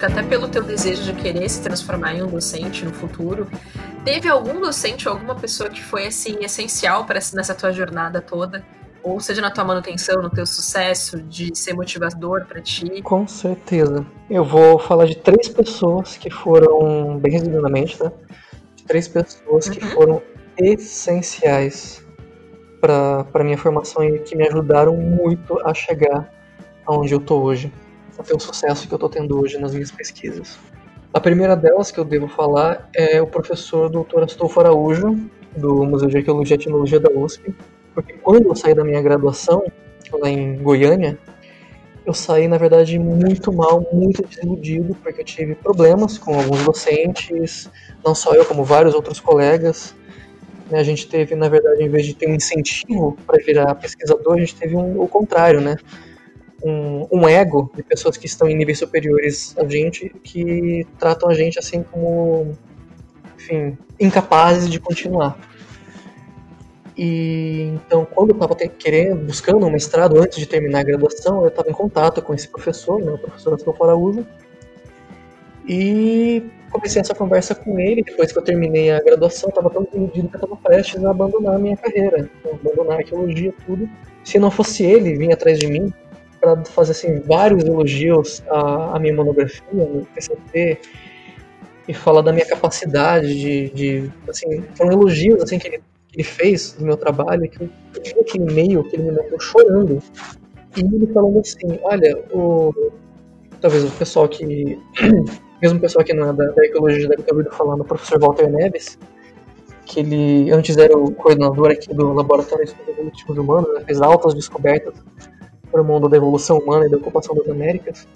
que até pelo teu desejo de querer se transformar em um docente no futuro, teve algum docente ou alguma pessoa que foi assim essencial para nessa tua jornada toda? Ou seja, na tua manutenção, no teu sucesso, de ser motivador para ti? Com certeza. Eu vou falar de três pessoas que foram, bem resumidamente, tá? De três pessoas que Uhum. foram essenciais para minha formação e que me ajudaram muito a chegar aonde eu tô hoje, ter o sucesso que eu tô tendo hoje nas minhas pesquisas. A primeira delas que eu devo falar é o professor Dr. Astolfo Araújo, do Museu de Arqueologia e Etnologia da USP, porque quando eu saí da minha graduação, lá em Goiânia, eu saí, na verdade, muito mal, muito desiludido, porque eu tive problemas com alguns docentes, não só eu, como vários outros colegas. Né, A gente teve, na verdade, em vez de ter um incentivo para virar pesquisador, a gente teve um, o contrário, né? Um, um ego de pessoas que estão em níveis superiores a gente, que tratam a gente assim como, enfim, incapazes de continuar. E então, quando eu estava querendo, buscando um mestrado antes de terminar a graduação, eu estava em contato com esse professor, né, o professor Astolfo Araújo, e comecei essa conversa com ele. Depois que eu terminei a graduação, estava tão desiludido que eu estava prestes a abandonar a minha carreira, né, abandonar a arqueologia, tudo. Se não fosse ele vir atrás de mim para fazer assim, vários elogios à, à minha monografia no PCT e falar da minha capacidade de, de assim, foram elogios assim que ele que ele fez do meu trabalho, que eu vi aquele e-mail que ele me mandou chorando. E ele falando assim, olha, o talvez o pessoal que mesmo o pessoal que não é da, da ecologia deve ter ouvido falar no professor Walter Neves, que ele antes era o coordenador aqui do Laboratório de Estudos Evolutivos Humanos, né, fez altas descobertas para o mundo da evolução humana e da ocupação das Américas.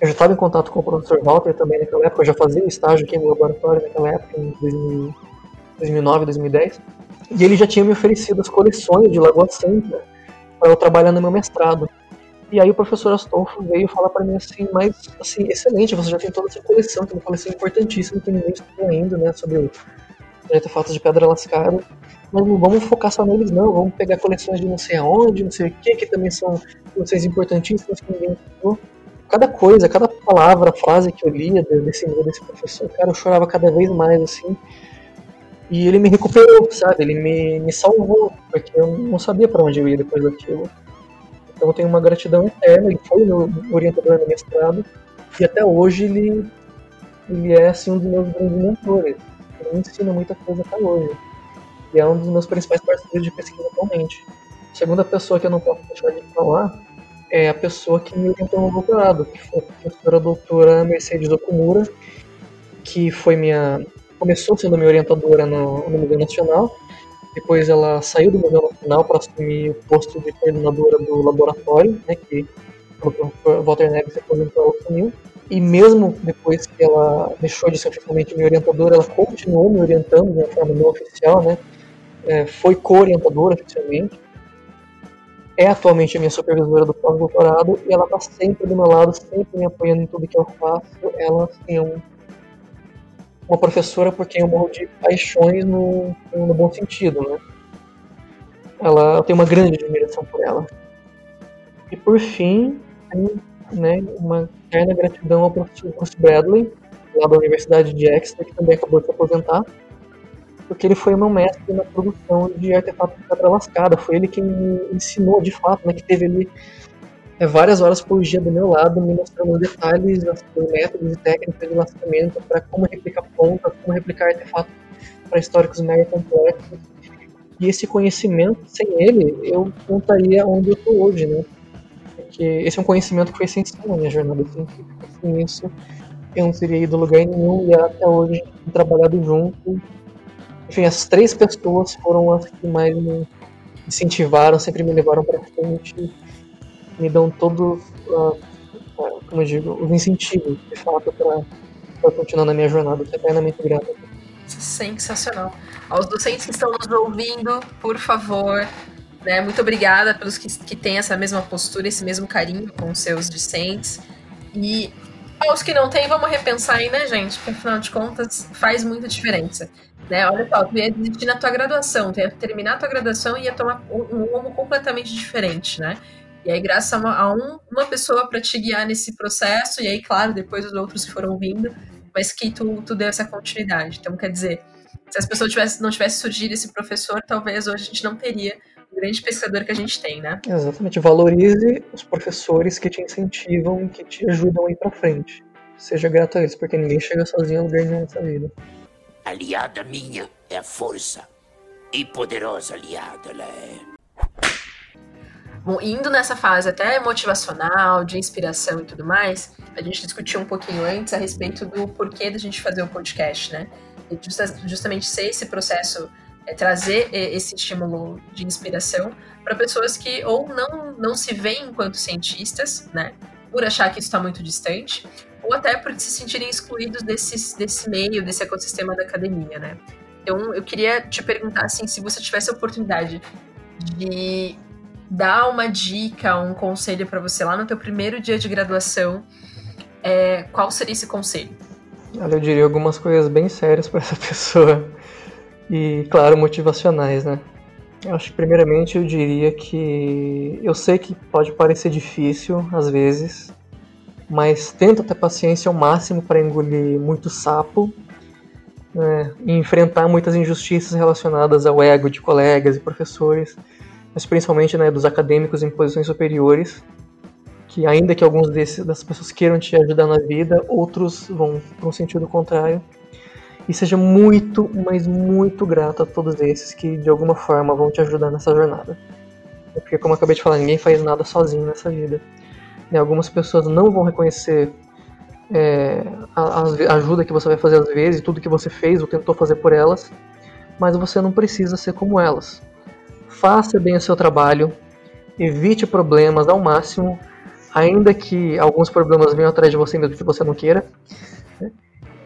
Eu já estava em contato com o professor Walter também naquela época, eu já fazia o estágio aqui no laboratório naquela época, em 2000 2009, 2010. E ele já tinha me oferecido as coleções de Lagoa Santa para eu trabalhar no meu mestrado. E aí o professor Astolfo veio falar para mim assim, mas assim, excelente, você já tem toda essa coleção, é uma coleção importantíssima que ninguém estudou ainda, né, sobre o artefatos de pedra lascada. Mas não vamos focar só neles não, vamos pegar coleções de não sei aonde, não sei o que, que também são coleções importantíssimas que ninguém estudou. Cada coisa, cada palavra, frase que eu lia desse, desse professor, cara, eu chorava cada vez mais, assim. E ele me recuperou, sabe? Ele me, me salvou, porque eu não sabia para onde eu ia depois daquilo. Então eu tenho uma gratidão eterna, ele foi meu orientador no mestrado, e até hoje ele, ele é assim, um dos meus grandes mentores. Ele me ensina muita coisa até hoje. E é um dos meus principais parceiros de pesquisa atualmente. A segunda pessoa que eu não posso deixar de falar é a pessoa que me orientou no doutorado, que foi a professora doutora Mercedes Okumura, que foi minha começou sendo minha orientadora no, no Museu Nacional, depois ela saiu do Museu Nacional para assumir o posto de coordenadora do laboratório, né, que o professor Walter Neves ela assumiu. e mesmo depois que ela deixou de ser oficialmente minha orientadora, ela continuou me orientando de uma forma não oficial, né? É, foi co-orientadora oficialmente. É atualmente a minha supervisora do pós-doutorado e ela está sempre do meu lado, sempre me apoiando em tudo que eu faço. Ela assim, é um, uma professora por quem eu morro de paixões no, no bom sentido, né? Ela, eu tenho uma grande admiração por ela. E por fim, né, uma eterna gratidão ao professor Bruce Bradley, lá da Universidade de Exeter, que também acabou de se aposentar, porque ele foi meu mestre na produção de artefatos de pedra lascada. Foi ele quem me ensinou, de fato, né, que teve ali é, várias horas por dia do meu lado, me mostrando os detalhes, os métodos e técnicas de lascamento para como replicar pontas, como replicar artefatos para históricos mega complexos. E esse conhecimento, sem ele, eu não estaria onde eu estou hoje, né? porque esse é um conhecimento que foi essencial na minha jornada. Sem isso, eu não teria ido lugar nenhum e até hoje trabalhado junto. Enfim, as três pessoas foram as que mais me incentivaram, sempre me levaram para frente, me dão todos, uh, como eu digo, os incentivos, de fato, para continuar na minha jornada. Eu sou eternamente grato. Sensacional. Aos docentes que estão nos ouvindo, por favor, né? Muito obrigada pelos que, que têm essa mesma postura, esse mesmo carinho com seus discentes. E aos que não têm, vamos repensar aí, né, gente? Porque afinal de contas faz muita diferença. Né? Olha só, tu ia desistir na tua graduação, tu ia terminar a tua graduação e ia tomar um rumo completamente diferente, né? E aí, graças a uma, a um, uma pessoa para te guiar nesse processo, e aí, claro, depois os outros foram vindo, mas que tu, tu deu essa continuidade. Então, quer dizer, se as pessoas não tivesse surgido esse professor, talvez hoje a gente não teria grande pescador que a gente tem, né? Exatamente. Valorize os professores que te incentivam e que te ajudam a ir pra frente. Seja grato a eles, porque ninguém chega sozinho a lugar nenhum nessa vida. Aliada minha é a força. E poderosa aliada ela é. Bom, indo nessa fase até motivacional, de inspiração e tudo mais, a gente discutiu um pouquinho antes a respeito do porquê da gente fazer o podcast, né? E justa, justamente ser esse processo é trazer esse estímulo de inspiração para pessoas que ou não, não se veem enquanto cientistas, né, por achar que isso está muito distante, ou até por se sentirem excluídos desse, desse meio, desse ecossistema da academia, né. Então, eu queria te perguntar, assim, se você tivesse a oportunidade de dar uma dica, um conselho para você lá no teu primeiro dia de graduação, é, qual seria esse conselho? Olha, eu diria algumas coisas bem sérias para essa pessoa e, claro, motivacionais, né? Eu acho que, primeiramente, eu diria que eu sei que pode parecer difícil às vezes, mas tenta ter paciência ao máximo para engolir muito sapo né, e enfrentar muitas injustiças relacionadas ao ego de colegas e professores, mas principalmente né, dos acadêmicos em posições superiores, que ainda que alguns desses, dessas pessoas queiram te ajudar na vida, outros vão para um sentido contrário. E seja muito, mas muito grato a todos esses que de alguma forma vão te ajudar nessa jornada. Porque, como eu acabei de falar, ninguém faz nada sozinho nessa vida. E algumas pessoas não vão reconhecer é, a, a, ajuda que você vai fazer às vezes, tudo que você fez ou tentou fazer por elas, mas você não precisa ser como elas. Faça bem o seu trabalho, evite problemas ao máximo, ainda que alguns problemas venham atrás de você mesmo que você não queira.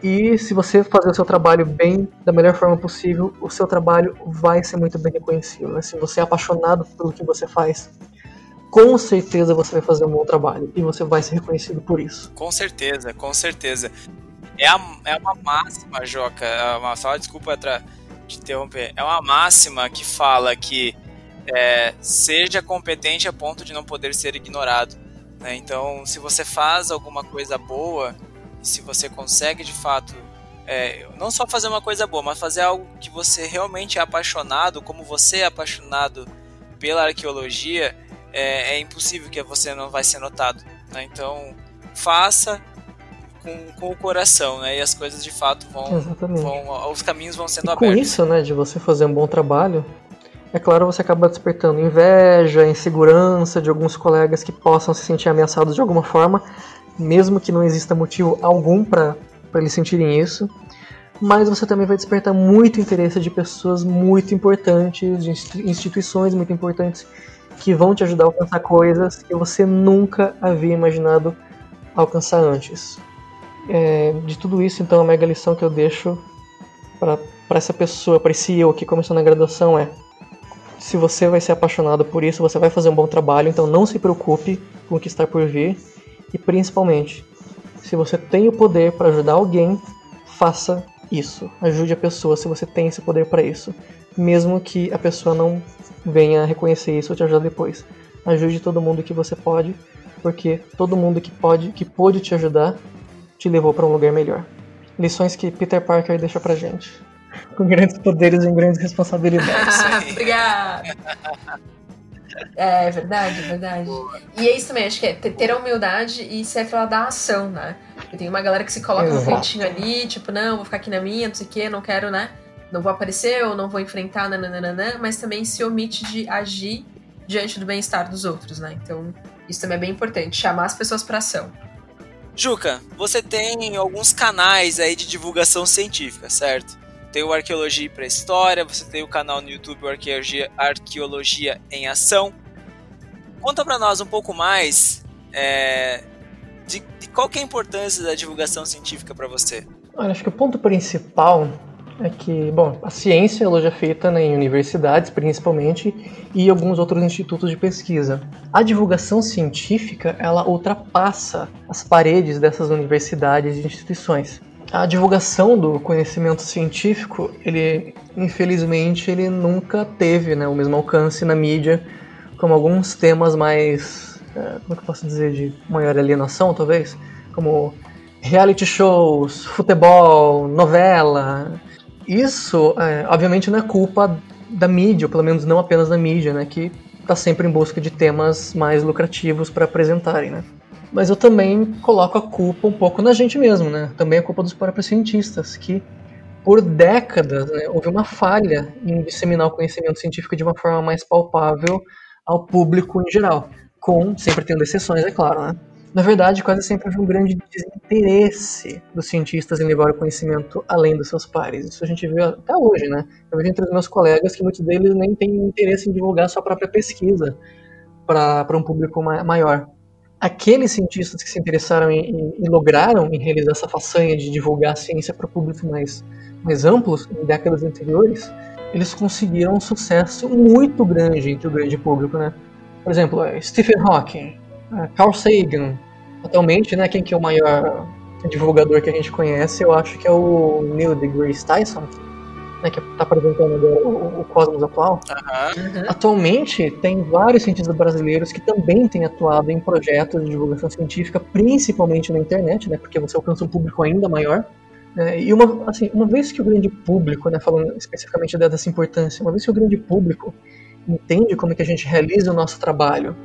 E se você fazer o seu trabalho bem, da melhor forma possível, o seu trabalho vai ser muito bem reconhecido. Né? Se você é apaixonado pelo que você faz, com certeza você vai fazer um bom trabalho e você vai ser reconhecido por isso. Com certeza, com certeza. É, a, é uma máxima, Joca, é uma, só desculpa te interromper, é uma máxima que fala que é, seja competente a ponto de não poder ser ignorado. Né? Então, se você faz alguma coisa boa, se você consegue de fato é, não só fazer uma coisa boa, mas fazer algo que você realmente é apaixonado, como você é apaixonado pela arqueologia, é, é impossível que você não vai ser notado. Né? Então, faça com, com o coração, né? E as coisas de fato vão, vão os caminhos vão sendo e abertos. Com isso, né, de você fazer um bom trabalho, é claro, você acaba despertando inveja, insegurança de alguns colegas que possam se sentir ameaçados de alguma forma, mesmo que não exista motivo algum para eles sentirem isso. Mas você também vai despertar muito interesse de pessoas muito importantes, de instituições muito importantes, que vão te ajudar a alcançar coisas que você nunca havia imaginado alcançar antes. É, de tudo isso, então, a mega lição que eu deixo para essa pessoa, para esse eu que começou na graduação é: se você vai ser apaixonado por isso, você vai fazer um bom trabalho, então não se preocupe com o que está por vir. E principalmente, se você tem o poder para ajudar alguém, faça isso. Ajude a pessoa se você tem esse poder para isso. Mesmo que a pessoa não venha reconhecer isso ou te ajudar depois. Ajude todo mundo que você pode, porque todo mundo que pode, que pôde te ajudar, te levou para um lugar melhor. Lições que Peter Parker deixa pra gente. Com grandes poderes e grandes responsabilidades. Obrigada. É verdade, é verdade. E é isso também, acho que é ter a humildade e ser aquela da ação, né? Porque tem uma galera que se coloca no Exato. cantinho ali, tipo, não, vou ficar aqui na minha, não sei o quê, não quero, né? Não vou aparecer ou não vou enfrentar, nananana, mas também se omite de agir diante do bem-estar dos outros, né? Então, isso também é bem importante, chamar as pessoas pra ação. Juca, você tem alguns canais aí de divulgação científica, certo? Tem o Arqueologia e Pré-História, você tem o canal no YouTube Arqueologia, Arqueologia em Ação. Conta pra nós um pouco mais é, de, de qual que é a importância da divulgação científica pra você. Olha, acho que o ponto principal é que, bom, a ciência ela já é feita né, em universidades, principalmente, e alguns outros institutos de pesquisa. A divulgação científica, ela ultrapassa as paredes dessas universidades e instituições. A divulgação do conhecimento científico, ele, infelizmente, ele nunca teve né, o mesmo alcance na mídia como alguns temas mais, eh, como é que eu posso dizer, de maior alienação, talvez, como reality shows, futebol, novela. Isso, é, obviamente, não é culpa da mídia, ou pelo menos não apenas da mídia, né, que está sempre em busca de temas mais lucrativos para apresentarem, né. Mas eu também coloco a culpa um pouco na gente mesmo, né. Também é culpa dos próprios cientistas, que por décadas né, houve uma falha em disseminar o conhecimento científico de uma forma mais palpável ao público em geral, com sempre tendo exceções, é claro, né. Na verdade, quase sempre houve um grande desinteresse dos cientistas em levar o conhecimento além dos seus pares. Isso a gente vê até hoje, né? Eu vejo entre os meus colegas que muitos deles nem têm interesse em divulgar sua própria pesquisa para um público ma maior. Aqueles cientistas que se interessaram e lograram em realizar essa façanha de divulgar a ciência para públicos mais, mais amplos, em décadas anteriores, eles conseguiram um sucesso muito grande entre o grande público, né? Por exemplo, Stephen Hawking, Carl Sagan. Atualmente, né, quem que é o maior divulgador que a gente conhece, eu acho que é o Neil deGrasse Tyson, né, que está apresentando agora o, o Cosmos atual. Aham. Atualmente, tem vários cientistas brasileiros que também têm atuado em projetos de divulgação científica, principalmente na internet, né, porque você alcança um público ainda maior. né, e uma, assim, uma vez que o grande público, né, falando especificamente dessa importância, uma vez que o grande público entende como é que a gente realiza o nosso trabalho,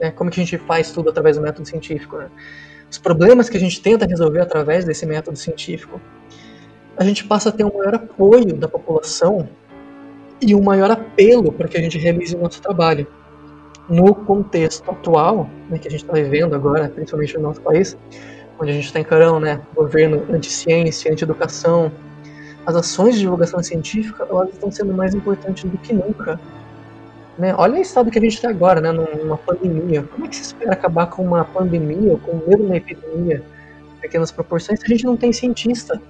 né, como que a gente faz tudo através do método científico, né, os problemas que a gente tenta resolver através desse método científico, a gente passa a ter um maior apoio da população e um maior apelo para que a gente realize o nosso trabalho. No contexto atual, né, que a gente está vivendo agora, principalmente no nosso país, onde a gente está encarando né, governo anti-ciência, anti-educação, as ações de divulgação científica elas estão sendo mais importantes do que nunca. Né? Olha o estado que a gente está agora, né, numa pandemia. Como é que se espera acabar com uma pandemia, ou com mesmo uma epidemia, em pequenas proporções, se a gente não tem cientista?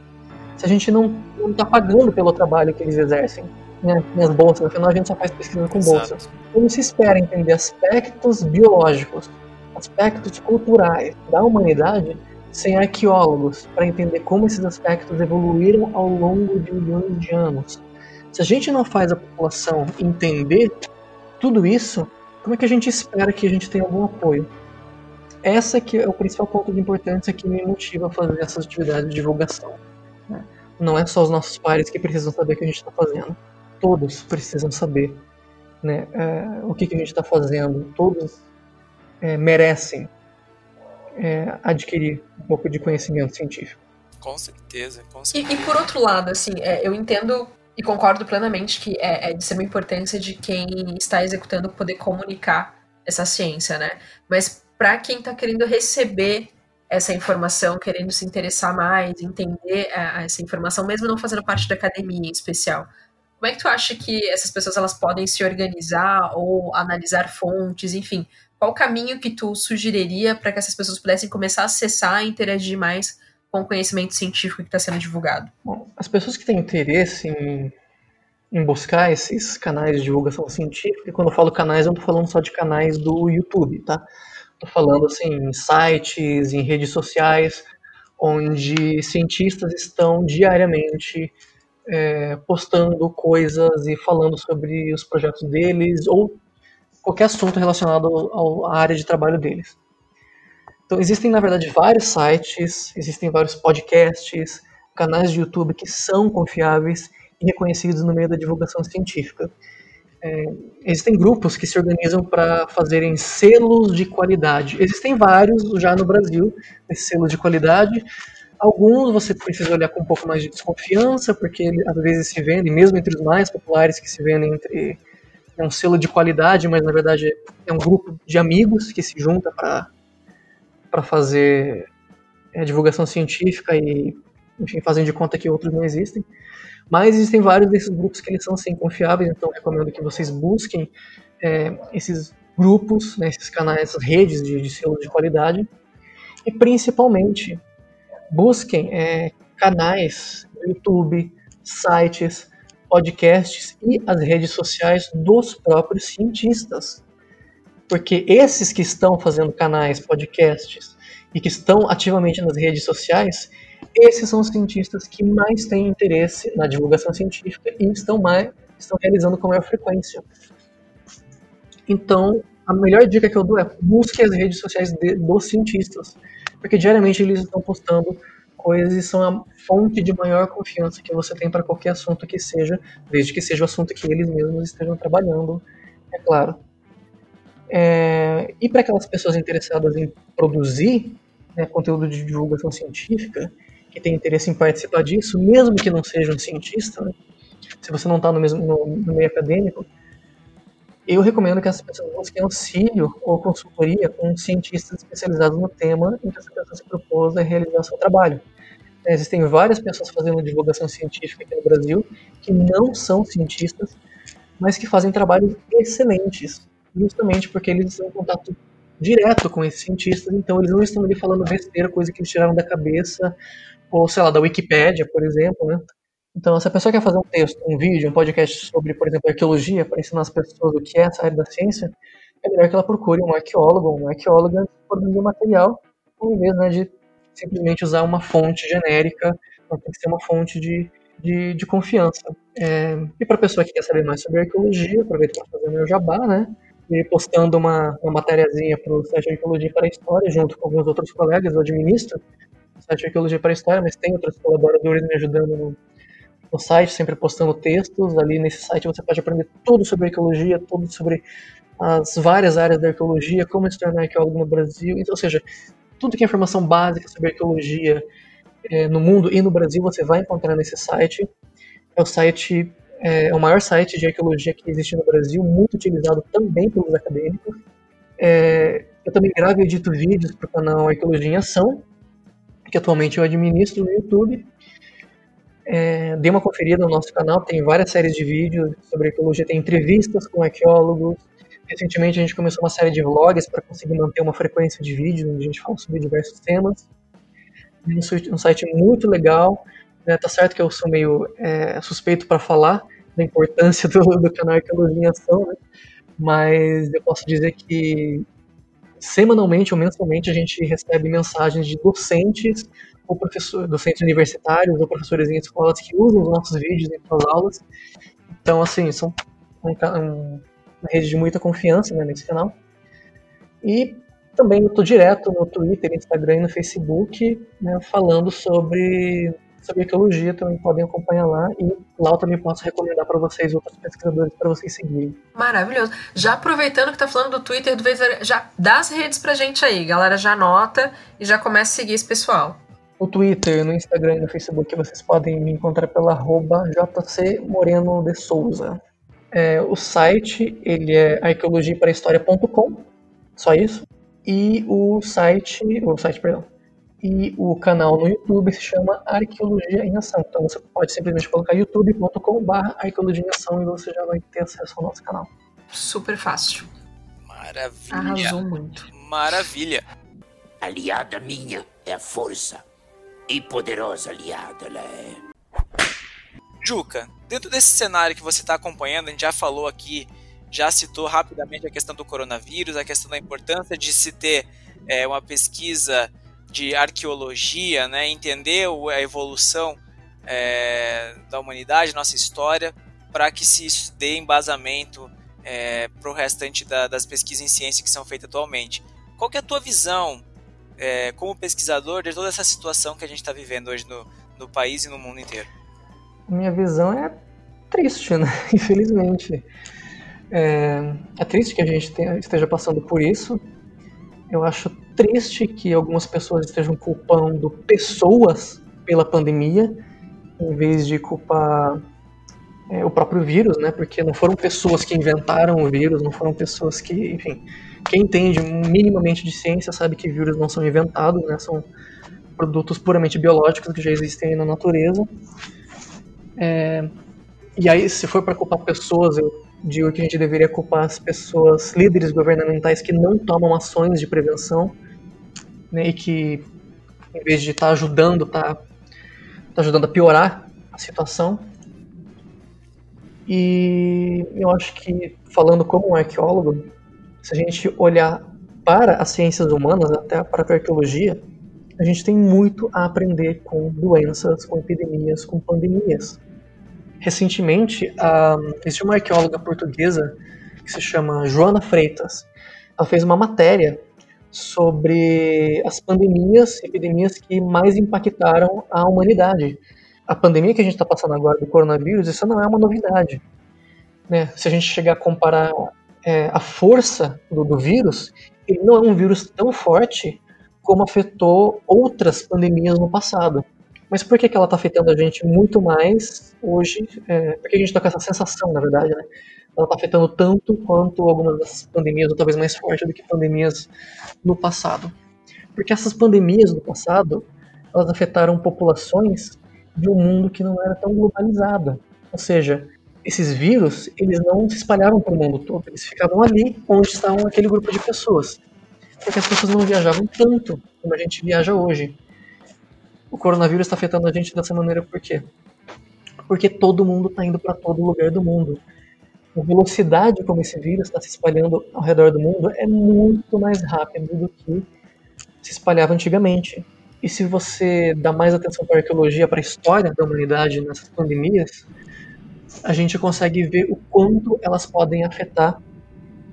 Se a gente não está pagando pelo trabalho que eles exercem? Né, nas bolsas, afinal a gente só faz pesquisa com bolsa. Exato. Como se espera entender aspectos biológicos, aspectos culturais da humanidade sem arqueólogos para entender como esses aspectos evoluíram ao longo de milhões de anos? Se a gente não faz a população entender tudo isso, como é que a gente espera que a gente tenha algum apoio? Essa que é o principal ponto de importância que me motiva a fazer essas atividades de divulgação. né? Não é só os nossos pares que precisam saber o que a gente está fazendo. Todos precisam saber né, é, o que, que a gente está fazendo. Todos é, merecem é, adquirir um pouco de conhecimento científico. Com certeza, com E, certeza. e por outro lado, assim, é, eu entendo e concordo plenamente que é, é de extrema importância de quem está executando poder comunicar essa ciência, né? Mas para quem está querendo receber essa informação, querendo se interessar mais, entender é, essa informação, mesmo não fazendo parte da academia em especial, como é que tu acha que essas pessoas elas podem se organizar ou analisar fontes, enfim, qual o caminho que tu sugeriria para que essas pessoas pudessem começar a acessar e interagir mais com o conhecimento científico que está sendo divulgado? Bom, as pessoas que têm interesse em, em buscar esses canais de divulgação científica, e quando eu falo canais, eu não estou falando só de canais do YouTube, tá? Estou falando assim, em sites, em redes sociais, onde cientistas estão diariamente é, postando coisas e falando sobre os projetos deles ou qualquer assunto relacionado à área de trabalho deles. Então, existem, na verdade, vários sites, existem vários podcasts, canais de YouTube que são confiáveis e reconhecidos no meio da divulgação científica. É, existem grupos que se organizam para fazerem selos de qualidade. Existem vários já no Brasil, esses selos de qualidade. Alguns você precisa olhar com um pouco mais de desconfiança, porque às vezes se vendem, mesmo entre os mais populares que se vendem entre é um selo de qualidade, mas na verdade é um grupo de amigos que se junta para fazer é, divulgação científica e, enfim, fazem de conta que outros não existem. Mas existem vários desses grupos que eles são sim confiáveis, então recomendo que vocês busquem é, esses grupos, né, esses canais, essas redes de, de de qualidade e principalmente busquem é, canais YouTube, sites, podcasts e as redes sociais dos próprios cientistas. Porque esses que estão fazendo canais, podcasts e que estão ativamente nas redes sociais, esses são os cientistas que mais têm interesse na divulgação científica e estão, mais, estão realizando com maior frequência. Então, a melhor dica que eu dou é busque as redes sociais de, dos cientistas, porque diariamente eles estão postando coisas e são a fonte de maior confiança que você tem para qualquer assunto que seja, desde que seja o assunto que eles mesmos estejam trabalhando, é claro. É, e para aquelas pessoas interessadas em produzir né, conteúdo de divulgação científica, que tem interesse em participar disso, mesmo que não seja um cientista, né, se você não está no, no, no meio acadêmico, eu recomendo que essas pessoas busquem auxílio ou consultoria com cientistas especializados no tema em que essa pessoa se propôs a realizar seu trabalho. É, existem várias pessoas fazendo divulgação científica aqui no Brasil que não são cientistas, mas que fazem trabalhos excelentes, justamente porque eles estão em contato direto com esses cientistas, então eles não estão ali falando besteira, coisa que eles tiraram da cabeça, ou sei lá, da Wikipédia, por exemplo, né? Então, se a pessoa quer fazer um texto, um vídeo, um podcast sobre, por exemplo, arqueologia, para ensinar as pessoas o que é essa área da ciência, é melhor que ela procure um arqueólogo uma arqueóloga produzir material, ao invés né, de simplesmente usar uma fonte genérica, então tem que ser uma fonte de, de, de confiança. É, e para a pessoa que quer saber mais sobre arqueologia, aproveita para fazer meu jabá, né? Postando uma, uma matériazinha para o site Arqueologia para a História, junto com alguns outros colegas, eu administro o site Arqueologia para a História, mas tem outros colaboradores me ajudando no, no site, sempre postando textos. Ali nesse site você pode aprender tudo sobre arqueologia, tudo sobre as várias áreas da arqueologia, como se tornar arqueólogo no Brasil. Então, ou seja, tudo que é informação básica sobre arqueologia é, no mundo e no Brasil você vai encontrar nesse site. É o site é, é, o maior site de arqueologia que existe no Brasil, muito utilizado também pelos acadêmicos. É, eu também gravo e edito vídeos para o canal Arqueologia em Ação, que atualmente eu administro no YouTube. É, dê uma conferida no nosso canal, tem várias séries de vídeos sobre arqueologia, tem entrevistas com arqueólogos. Recentemente a gente começou uma série de vlogs para conseguir manter uma frequência de vídeos, onde a gente fala sobre diversos temas. É um site muito legal. Né? Tá certo que eu sou meio é, suspeito para falar da importância do, do canal Arqueologia em Ação, né? mas eu posso dizer que semanalmente ou mensalmente a gente recebe mensagens de docentes ou professor, docentes universitários ou professores em escolas que usam os nossos vídeos em suas aulas. Então, assim, são um, um, uma rede de muita confiança né, nesse canal. E também eu estou direto no Twitter, Instagram e no Facebook né, falando sobre, sobre arqueologia, também podem acompanhar lá. E lá eu também posso recomendar para vocês outros pesquisadores para vocês seguirem. Maravilhoso. Já aproveitando que está falando do Twitter, do Twitter, já dá as redes para gente aí, galera já anota e já começa a seguir esse pessoal. No Twitter, no Instagram e no Facebook vocês podem me encontrar pela arroba JC Moreno de Souza. É, o site ele é arqueologiaparahistoria.com, só isso. E o site, o site, perdão, e o canal no YouTube se chama Arqueologia em Ação. Então você pode simplesmente colocar youtube.com.br arqueologia em ação e você já vai ter acesso ao nosso canal. Super fácil. Maravilha. Arrasou muito. Maravilha. Aliada minha é a força e poderosa aliada ela é. Juca, dentro desse cenário que você está acompanhando, a gente já falou aqui, já citou rapidamente a questão do coronavírus, a questão da importância de se ter é, uma pesquisa de arqueologia, né, entender a evolução é, da humanidade, nossa história, para que se dê embasamento é, para o restante da, das pesquisas em ciência que são feitas atualmente. Qual é a tua visão é, como pesquisador de toda essa situação que a gente está vivendo hoje no, no país e no mundo inteiro? Minha visão é triste, né? Infelizmente. É, é triste que a gente tenha, esteja passando por isso. Eu acho triste que algumas pessoas estejam culpando pessoas pela pandemia, em vez de culpar é, o próprio vírus, né? Porque não foram pessoas que inventaram o vírus, não foram pessoas que, enfim, quem entende minimamente de ciência sabe que vírus não são inventados, né? São produtos puramente biológicos que já existem na natureza. É, e aí, se for para culpar pessoas, eu digo que a gente deveria culpar as pessoas, líderes governamentais que não tomam ações de prevenção, né, e que, em vez de estar tá ajudando, está tá ajudando a piorar a situação. E eu acho que, falando como um arqueólogo, se a gente olhar para as ciências humanas, até para a arqueologia, a gente tem muito a aprender com doenças, com epidemias, com pandemias. Recentemente, existe uma arqueóloga portuguesa que se chama Joana Freitas. Ela fez uma matéria sobre as pandemias, epidemias que mais impactaram a humanidade. A pandemia que a gente está passando agora do coronavírus, isso não é uma novidade. Né? Se a gente chegar a comparar é, a força do, do vírus, ele não é um vírus tão forte como afetou outras pandemias no passado. Mas por que, que ela está afetando a gente muito mais hoje? É, porque a gente está com essa sensação, na verdade, né? Ela está afetando tanto quanto algumas das pandemias, ou talvez mais forte do que pandemias no passado. Porque essas pandemias do passado, elas afetaram populações de um mundo que não era tão globalizado. Ou seja, esses vírus, eles não se espalhavam para o mundo todo, eles ficavam ali onde estavam aquele grupo de pessoas. Porque as pessoas não viajavam tanto como a gente viaja hoje o coronavírus está afetando a gente dessa maneira por quê? Porque todo mundo está indo para todo lugar do mundo. A velocidade como esse vírus está se espalhando ao redor do mundo é muito mais rápido do que se espalhava antigamente. E se você dá mais atenção para a arqueologia, para a história da humanidade nessas pandemias, a gente consegue ver o quanto elas podem afetar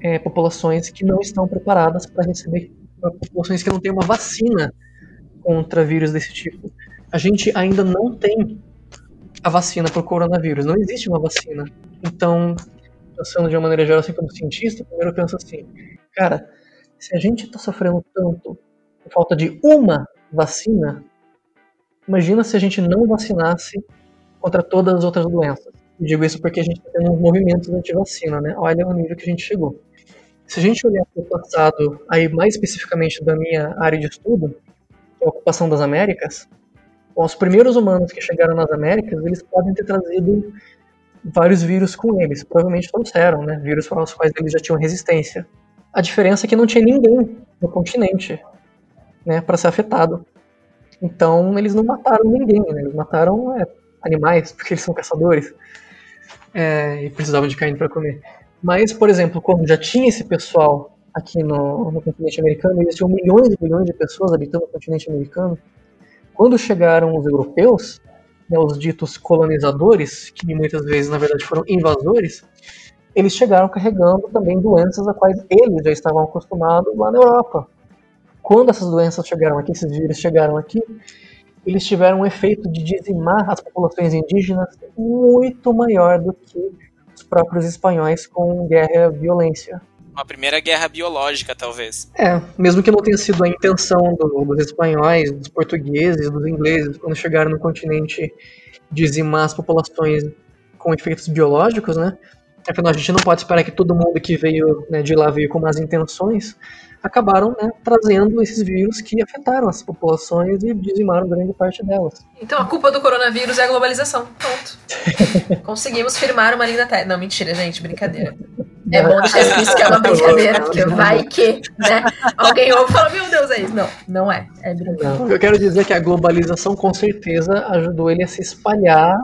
é, populações que não estão preparadas para receber, populações que não têm uma vacina contra vírus desse tipo. A gente ainda não tem a vacina para o coronavírus, não existe uma vacina. Então, pensando de uma maneira geral, assim como cientista, primeiro eu penso assim, cara, se a gente está sofrendo tanto por falta de uma vacina, imagina se a gente não vacinasse contra todas as outras doenças. Eu digo isso porque a gente está tendo movimentos anti-vacina, né? Olha o nível que a gente chegou. Se a gente olhar para o passado, aí mais especificamente da minha área de estudo, a ocupação das Américas, os primeiros humanos que chegaram nas Américas, eles podem ter trazido vários vírus com eles. Provavelmente trouxeram, né? Vírus para os quais eles já tinham resistência. A diferença é que não tinha ninguém no continente, né, para ser afetado. Então eles não mataram ninguém, né? Eles mataram é, animais, porque eles são caçadores é, e precisavam de carne para comer. Mas, por exemplo, quando já tinha esse pessoal aqui no, no continente americano, existiam milhões e milhões de pessoas habitando o continente americano. Quando chegaram os europeus, né, os ditos colonizadores, que muitas vezes na verdade foram invasores, eles chegaram carregando também doenças a quais eles já estavam acostumados lá na Europa. Quando essas doenças chegaram aqui, esses vírus chegaram aqui, eles tiveram um efeito de dizimar as populações indígenas muito maior do que os próprios espanhóis com guerra e violência uma primeira guerra biológica, talvez. É, mesmo que não tenha sido a intenção do, dos espanhóis, dos portugueses, dos ingleses, quando chegaram no continente, dizimar as populações com efeitos biológicos, né? Afinal, a gente não pode esperar que todo mundo que veio né, de lá veio com más intenções. Acabaram né, trazendo esses vírus que afetaram as populações e dizimaram grande parte delas. Então a culpa do coronavírus é a globalização. Pronto. Conseguimos firmar uma linda tese. Não, mentira, gente, brincadeira. É bom deixar explícito que é uma brincadeira, porque vai que, né? Alguém ouve e fala, meu Deus, é isso. Não, não é. É brincadeira. Não, eu quero dizer que a globalização com certeza ajudou ele a se espalhar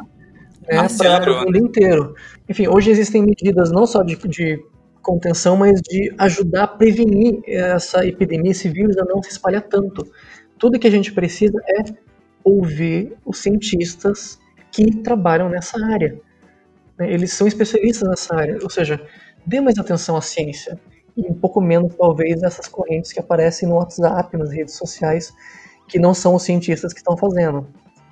né, Ah, para o mundo inteiro. Enfim, hoje existem medidas não só de, de contenção, mas de ajudar a prevenir essa epidemia, esse vírus a não se espalhar tanto. Tudo que a gente precisa é ouvir os cientistas que trabalham nessa área. né? Eles são especialistas nessa área, ou seja, dê mais atenção à ciência e um pouco menos, talvez, essas correntes que aparecem no WhatsApp, nas redes sociais, que não são os cientistas que estão fazendo.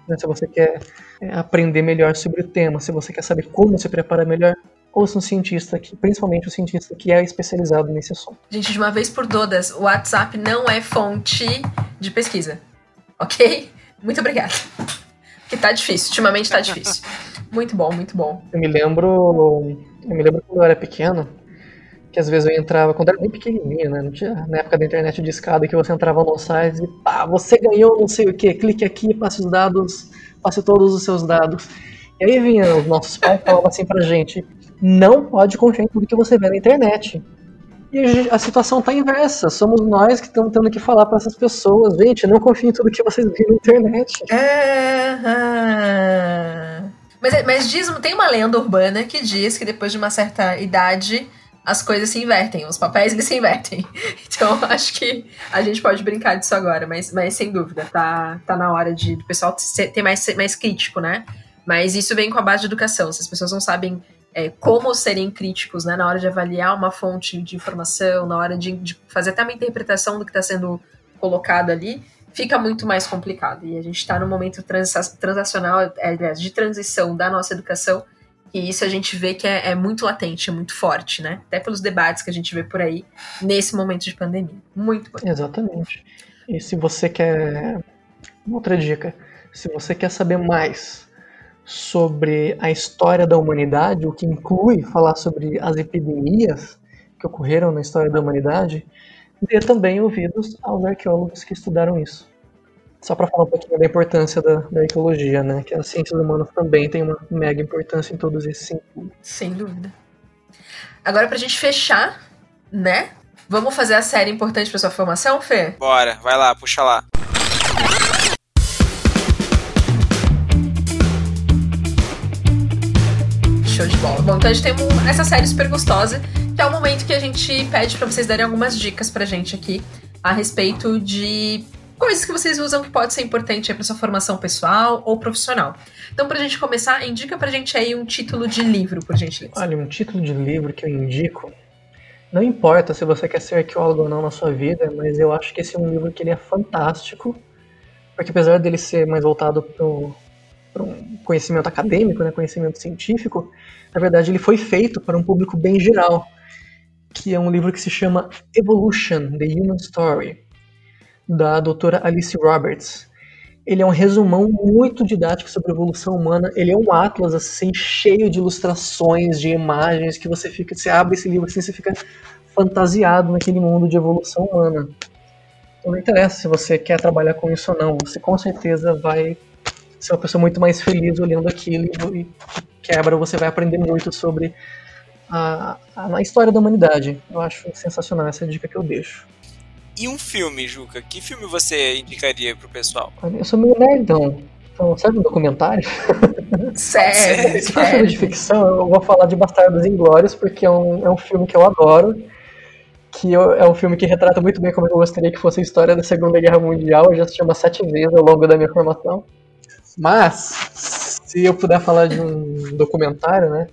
né? Se você quer é, aprender melhor sobre o tema, se você quer saber como se preparar melhor, ouça um cientista, que, principalmente o cientista que é especializado nesse assunto. Gente, de uma vez por todas, o WhatsApp não é fonte de pesquisa. Ok? Muito obrigada. Porque tá difícil. Ultimamente tá difícil. Muito bom, muito bom. Eu me lembro, eu me lembro quando eu era pequeno, que às vezes eu entrava, quando eu era bem pequenininho, né? Não tinha, na época da internet de escada, que você entrava no site e pá, você ganhou não sei o que, clique aqui, passe os dados, passe todos os seus dados. E aí vinha os nossos pais e falavam assim pra gente, não pode confiar em tudo que você vê na internet. E a, situação tá inversa, somos nós que estamos tendo que falar para essas pessoas, gente, não confiem em tudo que vocês veem na internet. É. Mas, mas diz, tem uma lenda urbana que diz que depois de uma certa idade as coisas se invertem, os papéis eles se invertem. Então acho que a gente pode brincar disso agora, mas, mas sem dúvida, tá, tá na hora de do pessoal ser, ter mais, ser mais crítico, né? Mas isso vem com a base de educação. Se as pessoas não sabem é, como serem críticos, né, na hora de avaliar uma fonte de informação, na hora de, de fazer até uma interpretação do que está sendo colocado ali, fica muito mais complicado. E a gente está num momento transa- transacional, é, de transição da nossa educação, e isso a gente vê que é, é muito latente, é muito forte, né? Até pelos debates que a gente vê por aí nesse momento de pandemia. Muito bom. Exatamente. E se você quer. Outra dica. Se você quer saber mais sobre a história da humanidade, o que inclui falar sobre as epidemias que ocorreram na história da humanidade, dê também ouvidos aos arqueólogos que estudaram isso. Só para falar um pouquinho da importância da, da arqueologia, né? Que as ciências humanas também têm uma mega importância em todos esses sentidos. Sem dúvida. Agora, pra gente fechar, né? Vamos fazer a série importante pra sua formação, Fê? Bora, vai lá, puxa lá. Show de bola. Bom, então a gente tem um- essa série super gostosa, que é o momento que a gente pede pra vocês darem algumas dicas pra gente aqui a respeito de coisas que vocês usam que pode ser importante pra sua formação pessoal ou profissional. Então, pra gente começar, indica pra gente aí um título de livro, por gentileza. Olha, um título de livro que eu indico, não importa se você quer ser arqueólogo ou não na sua vida, mas eu acho que esse é um livro que ele é fantástico, porque apesar dele ser mais voltado para um conhecimento acadêmico, né, conhecimento científico, na verdade ele foi feito para um público bem geral, que é um livro que se chama Evolution: The Human Story, da doutora Alice Roberts. Ele é um resumão muito didático sobre a evolução humana. Ele é um atlas assim cheio de ilustrações, de imagens que você fica, você abre esse livro assim, você fica fantasiado naquele mundo de evolução humana. Então não interessa se você quer trabalhar com isso ou não, você com certeza vai ser uma pessoa muito mais feliz olhando aquilo e quebra, você vai aprender muito sobre a, a, a história da humanidade. Eu acho sensacional essa dica que eu deixo. E um filme, Juca? Que filme você indicaria pro pessoal? Olha, Eu sou meio nerdão. Então, serve um documentário? Sério, Se for filme de ficção, eu vou falar de Bastardos Inglórios, porque é um, é um filme que eu adoro. Que eu- é um filme que retrata muito bem como eu gostaria que fosse a história da Segunda Guerra Mundial. Eu já assisti umas sete vezes ao longo da minha formação. Mas, se eu puder falar de um documentário, né?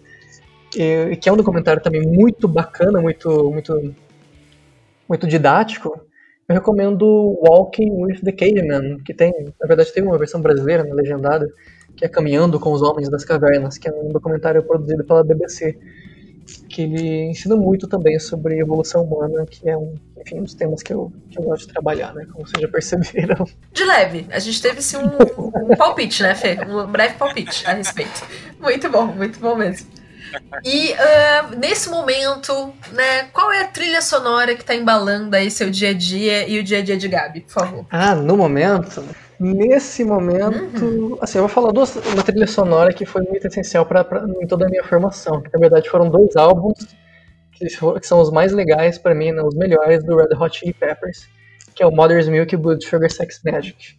e- Que é um documentário também muito bacana, muito, muito, muito didático. Eu recomendo Walking with the Caveman, que tem, na verdade, tem uma versão brasileira, né, legendada, que é Caminhando com os Homens das Cavernas, que é um documentário produzido pela BBC, que ele ensina muito também sobre evolução humana, que é um, enfim, um dos temas que eu, que eu gosto de trabalhar, né, como vocês já perceberam. De leve, a gente teve sim um, um palpite, né, Fê? Um breve palpite a respeito. Muito bom, muito bom mesmo. E ah, nesse momento, né, qual é a trilha sonora que tá embalando aí seu dia a dia e o dia a dia de Gabi, por favor? Ah, no momento, nesse momento, assim, eu vou falar duas, uma trilha sonora que foi muito essencial para em toda a minha formação, que na verdade foram dois álbuns que que são os mais legais pra mim, né, os melhores do Red Hot Chili Peppers, que é o Mother's Milk Blood Sugar Sex Magic.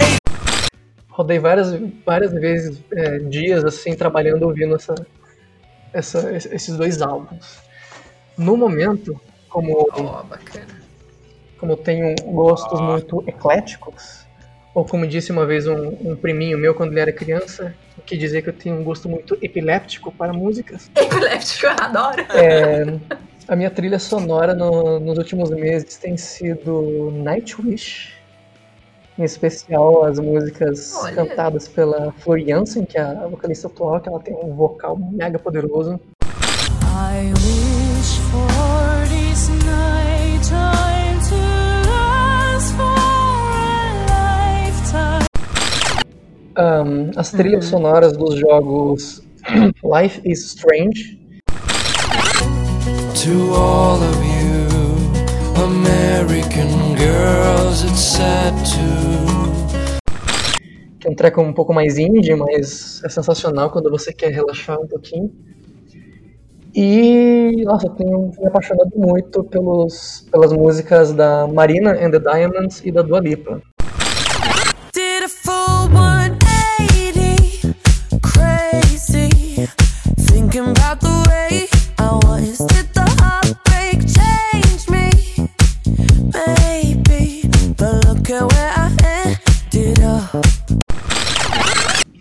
Ain't. Rodei várias, várias vezes, é, dias assim, trabalhando, ouvindo essa, essa, esses dois álbuns. No momento, como bacana. como eu tenho gostos muito ecléticos, ou como disse uma vez um, um priminho meu quando ele era criança, que dizia que eu tenho um gosto muito epiléptico para músicas, Epiléptico, eu adoro. é, a minha trilha sonora no- nos últimos meses tem sido Nightwish, em especial as músicas Olha. cantadas pela Flor Jansen, que é a vocalista atual, que ela tem um vocal mega poderoso. I Ahn, as trilhas sonoras dos jogos Life is Strange, To all of you, American girls, it's sad to. que é um treco um pouco mais indie, mas é sensacional quando você quer relaxar um pouquinho. E, nossa, eu tenho me apaixonado muito pelos, pelas músicas da Marina and the Diamonds e da Dua Lipa.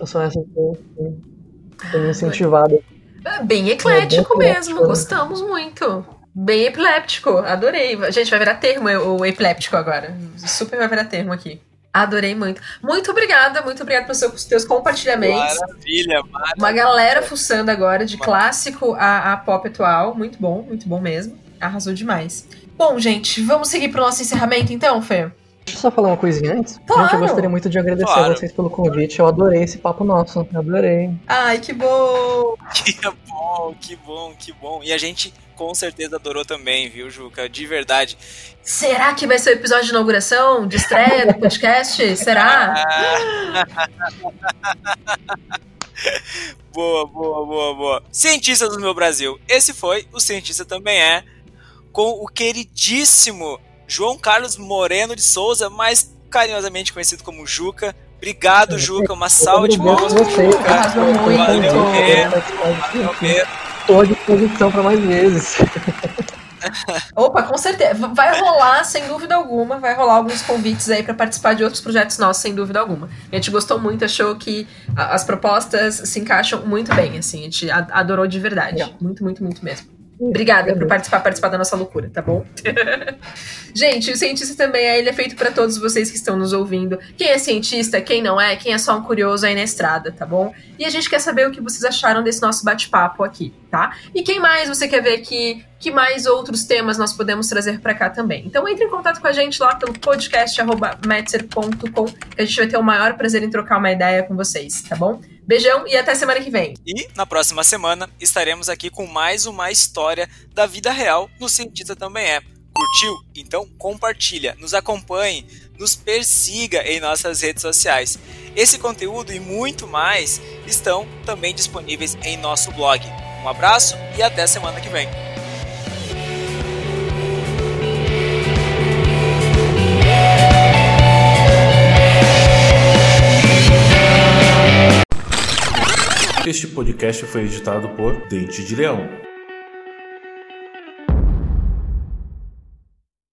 São essas que eu tenho- tenho me incentivado. É Bem eclético É bem mesmo, eclético, né? gostamos muito. Bem epiléptico, adorei. Gente, vai virar termo o epiléptico agora. Super vai virar termo aqui. Adorei muito. Muito obrigada, muito obrigada pelos seus, teus compartilhamentos. Maravilha, maravilha. Uma galera fuçando agora, de clássico a, a pop atual. Muito bom, muito bom mesmo. Arrasou demais. Bom, gente, vamos seguir pro nosso encerramento então, Fê? Deixa eu só falar uma coisinha antes. Claro. Gente, eu gostaria muito de agradecer Claro. a vocês pelo convite. Eu adorei esse papo nosso. Adorei. Ai, que bom! Que bom, que bom, que bom. E a gente com certeza adorou também, viu, Juca? De verdade. Será que vai ser o episódio de inauguração, de estreia do podcast? Será? Boa, boa, boa, boa. Cientistas do meu Brasil. Esse foi o Cientista Também É, com o queridíssimo João Carlos Moreno de Souza, mais carinhosamente conhecido como Juca. Obrigado, Juca. Uma salva de palmas pro Juca. Valeu. Valeu mesmo. Estou à disposição para mais vezes. Opa, com certeza. Vai rolar, sem dúvida alguma, vai rolar alguns convites aí pra participar de outros projetos nossos, sem dúvida alguma. A gente gostou muito, achou que as propostas se encaixam muito bem, assim. A gente adorou de verdade. Muito, muito, muito mesmo. Obrigada por participar, participar da nossa loucura, tá bom? Gente, o cientista também é, ele é feito pra todos vocês que estão nos ouvindo. Quem é cientista, quem não é, quem é só um curioso aí na estrada, tá bom? E a gente quer saber o que vocês acharam desse nosso bate-papo aqui, tá? E quem mais você quer ver aqui? Que mais outros temas nós podemos trazer pra cá também? Então entre em contato com a gente lá pelo podcast@metzer.com, que a gente vai ter o maior prazer em trocar uma ideia com vocês, tá bom? Beijão e até semana que vem. E na próxima semana estaremos aqui com mais uma história da vida real no Cientista Também É. Curtiu? Então compartilha, nos acompanhe, nos persiga em nossas redes sociais. Esse conteúdo e muito mais estão também disponíveis em nosso blog. Um abraço e até semana que vem. Este podcast foi editado por Dente de Leão.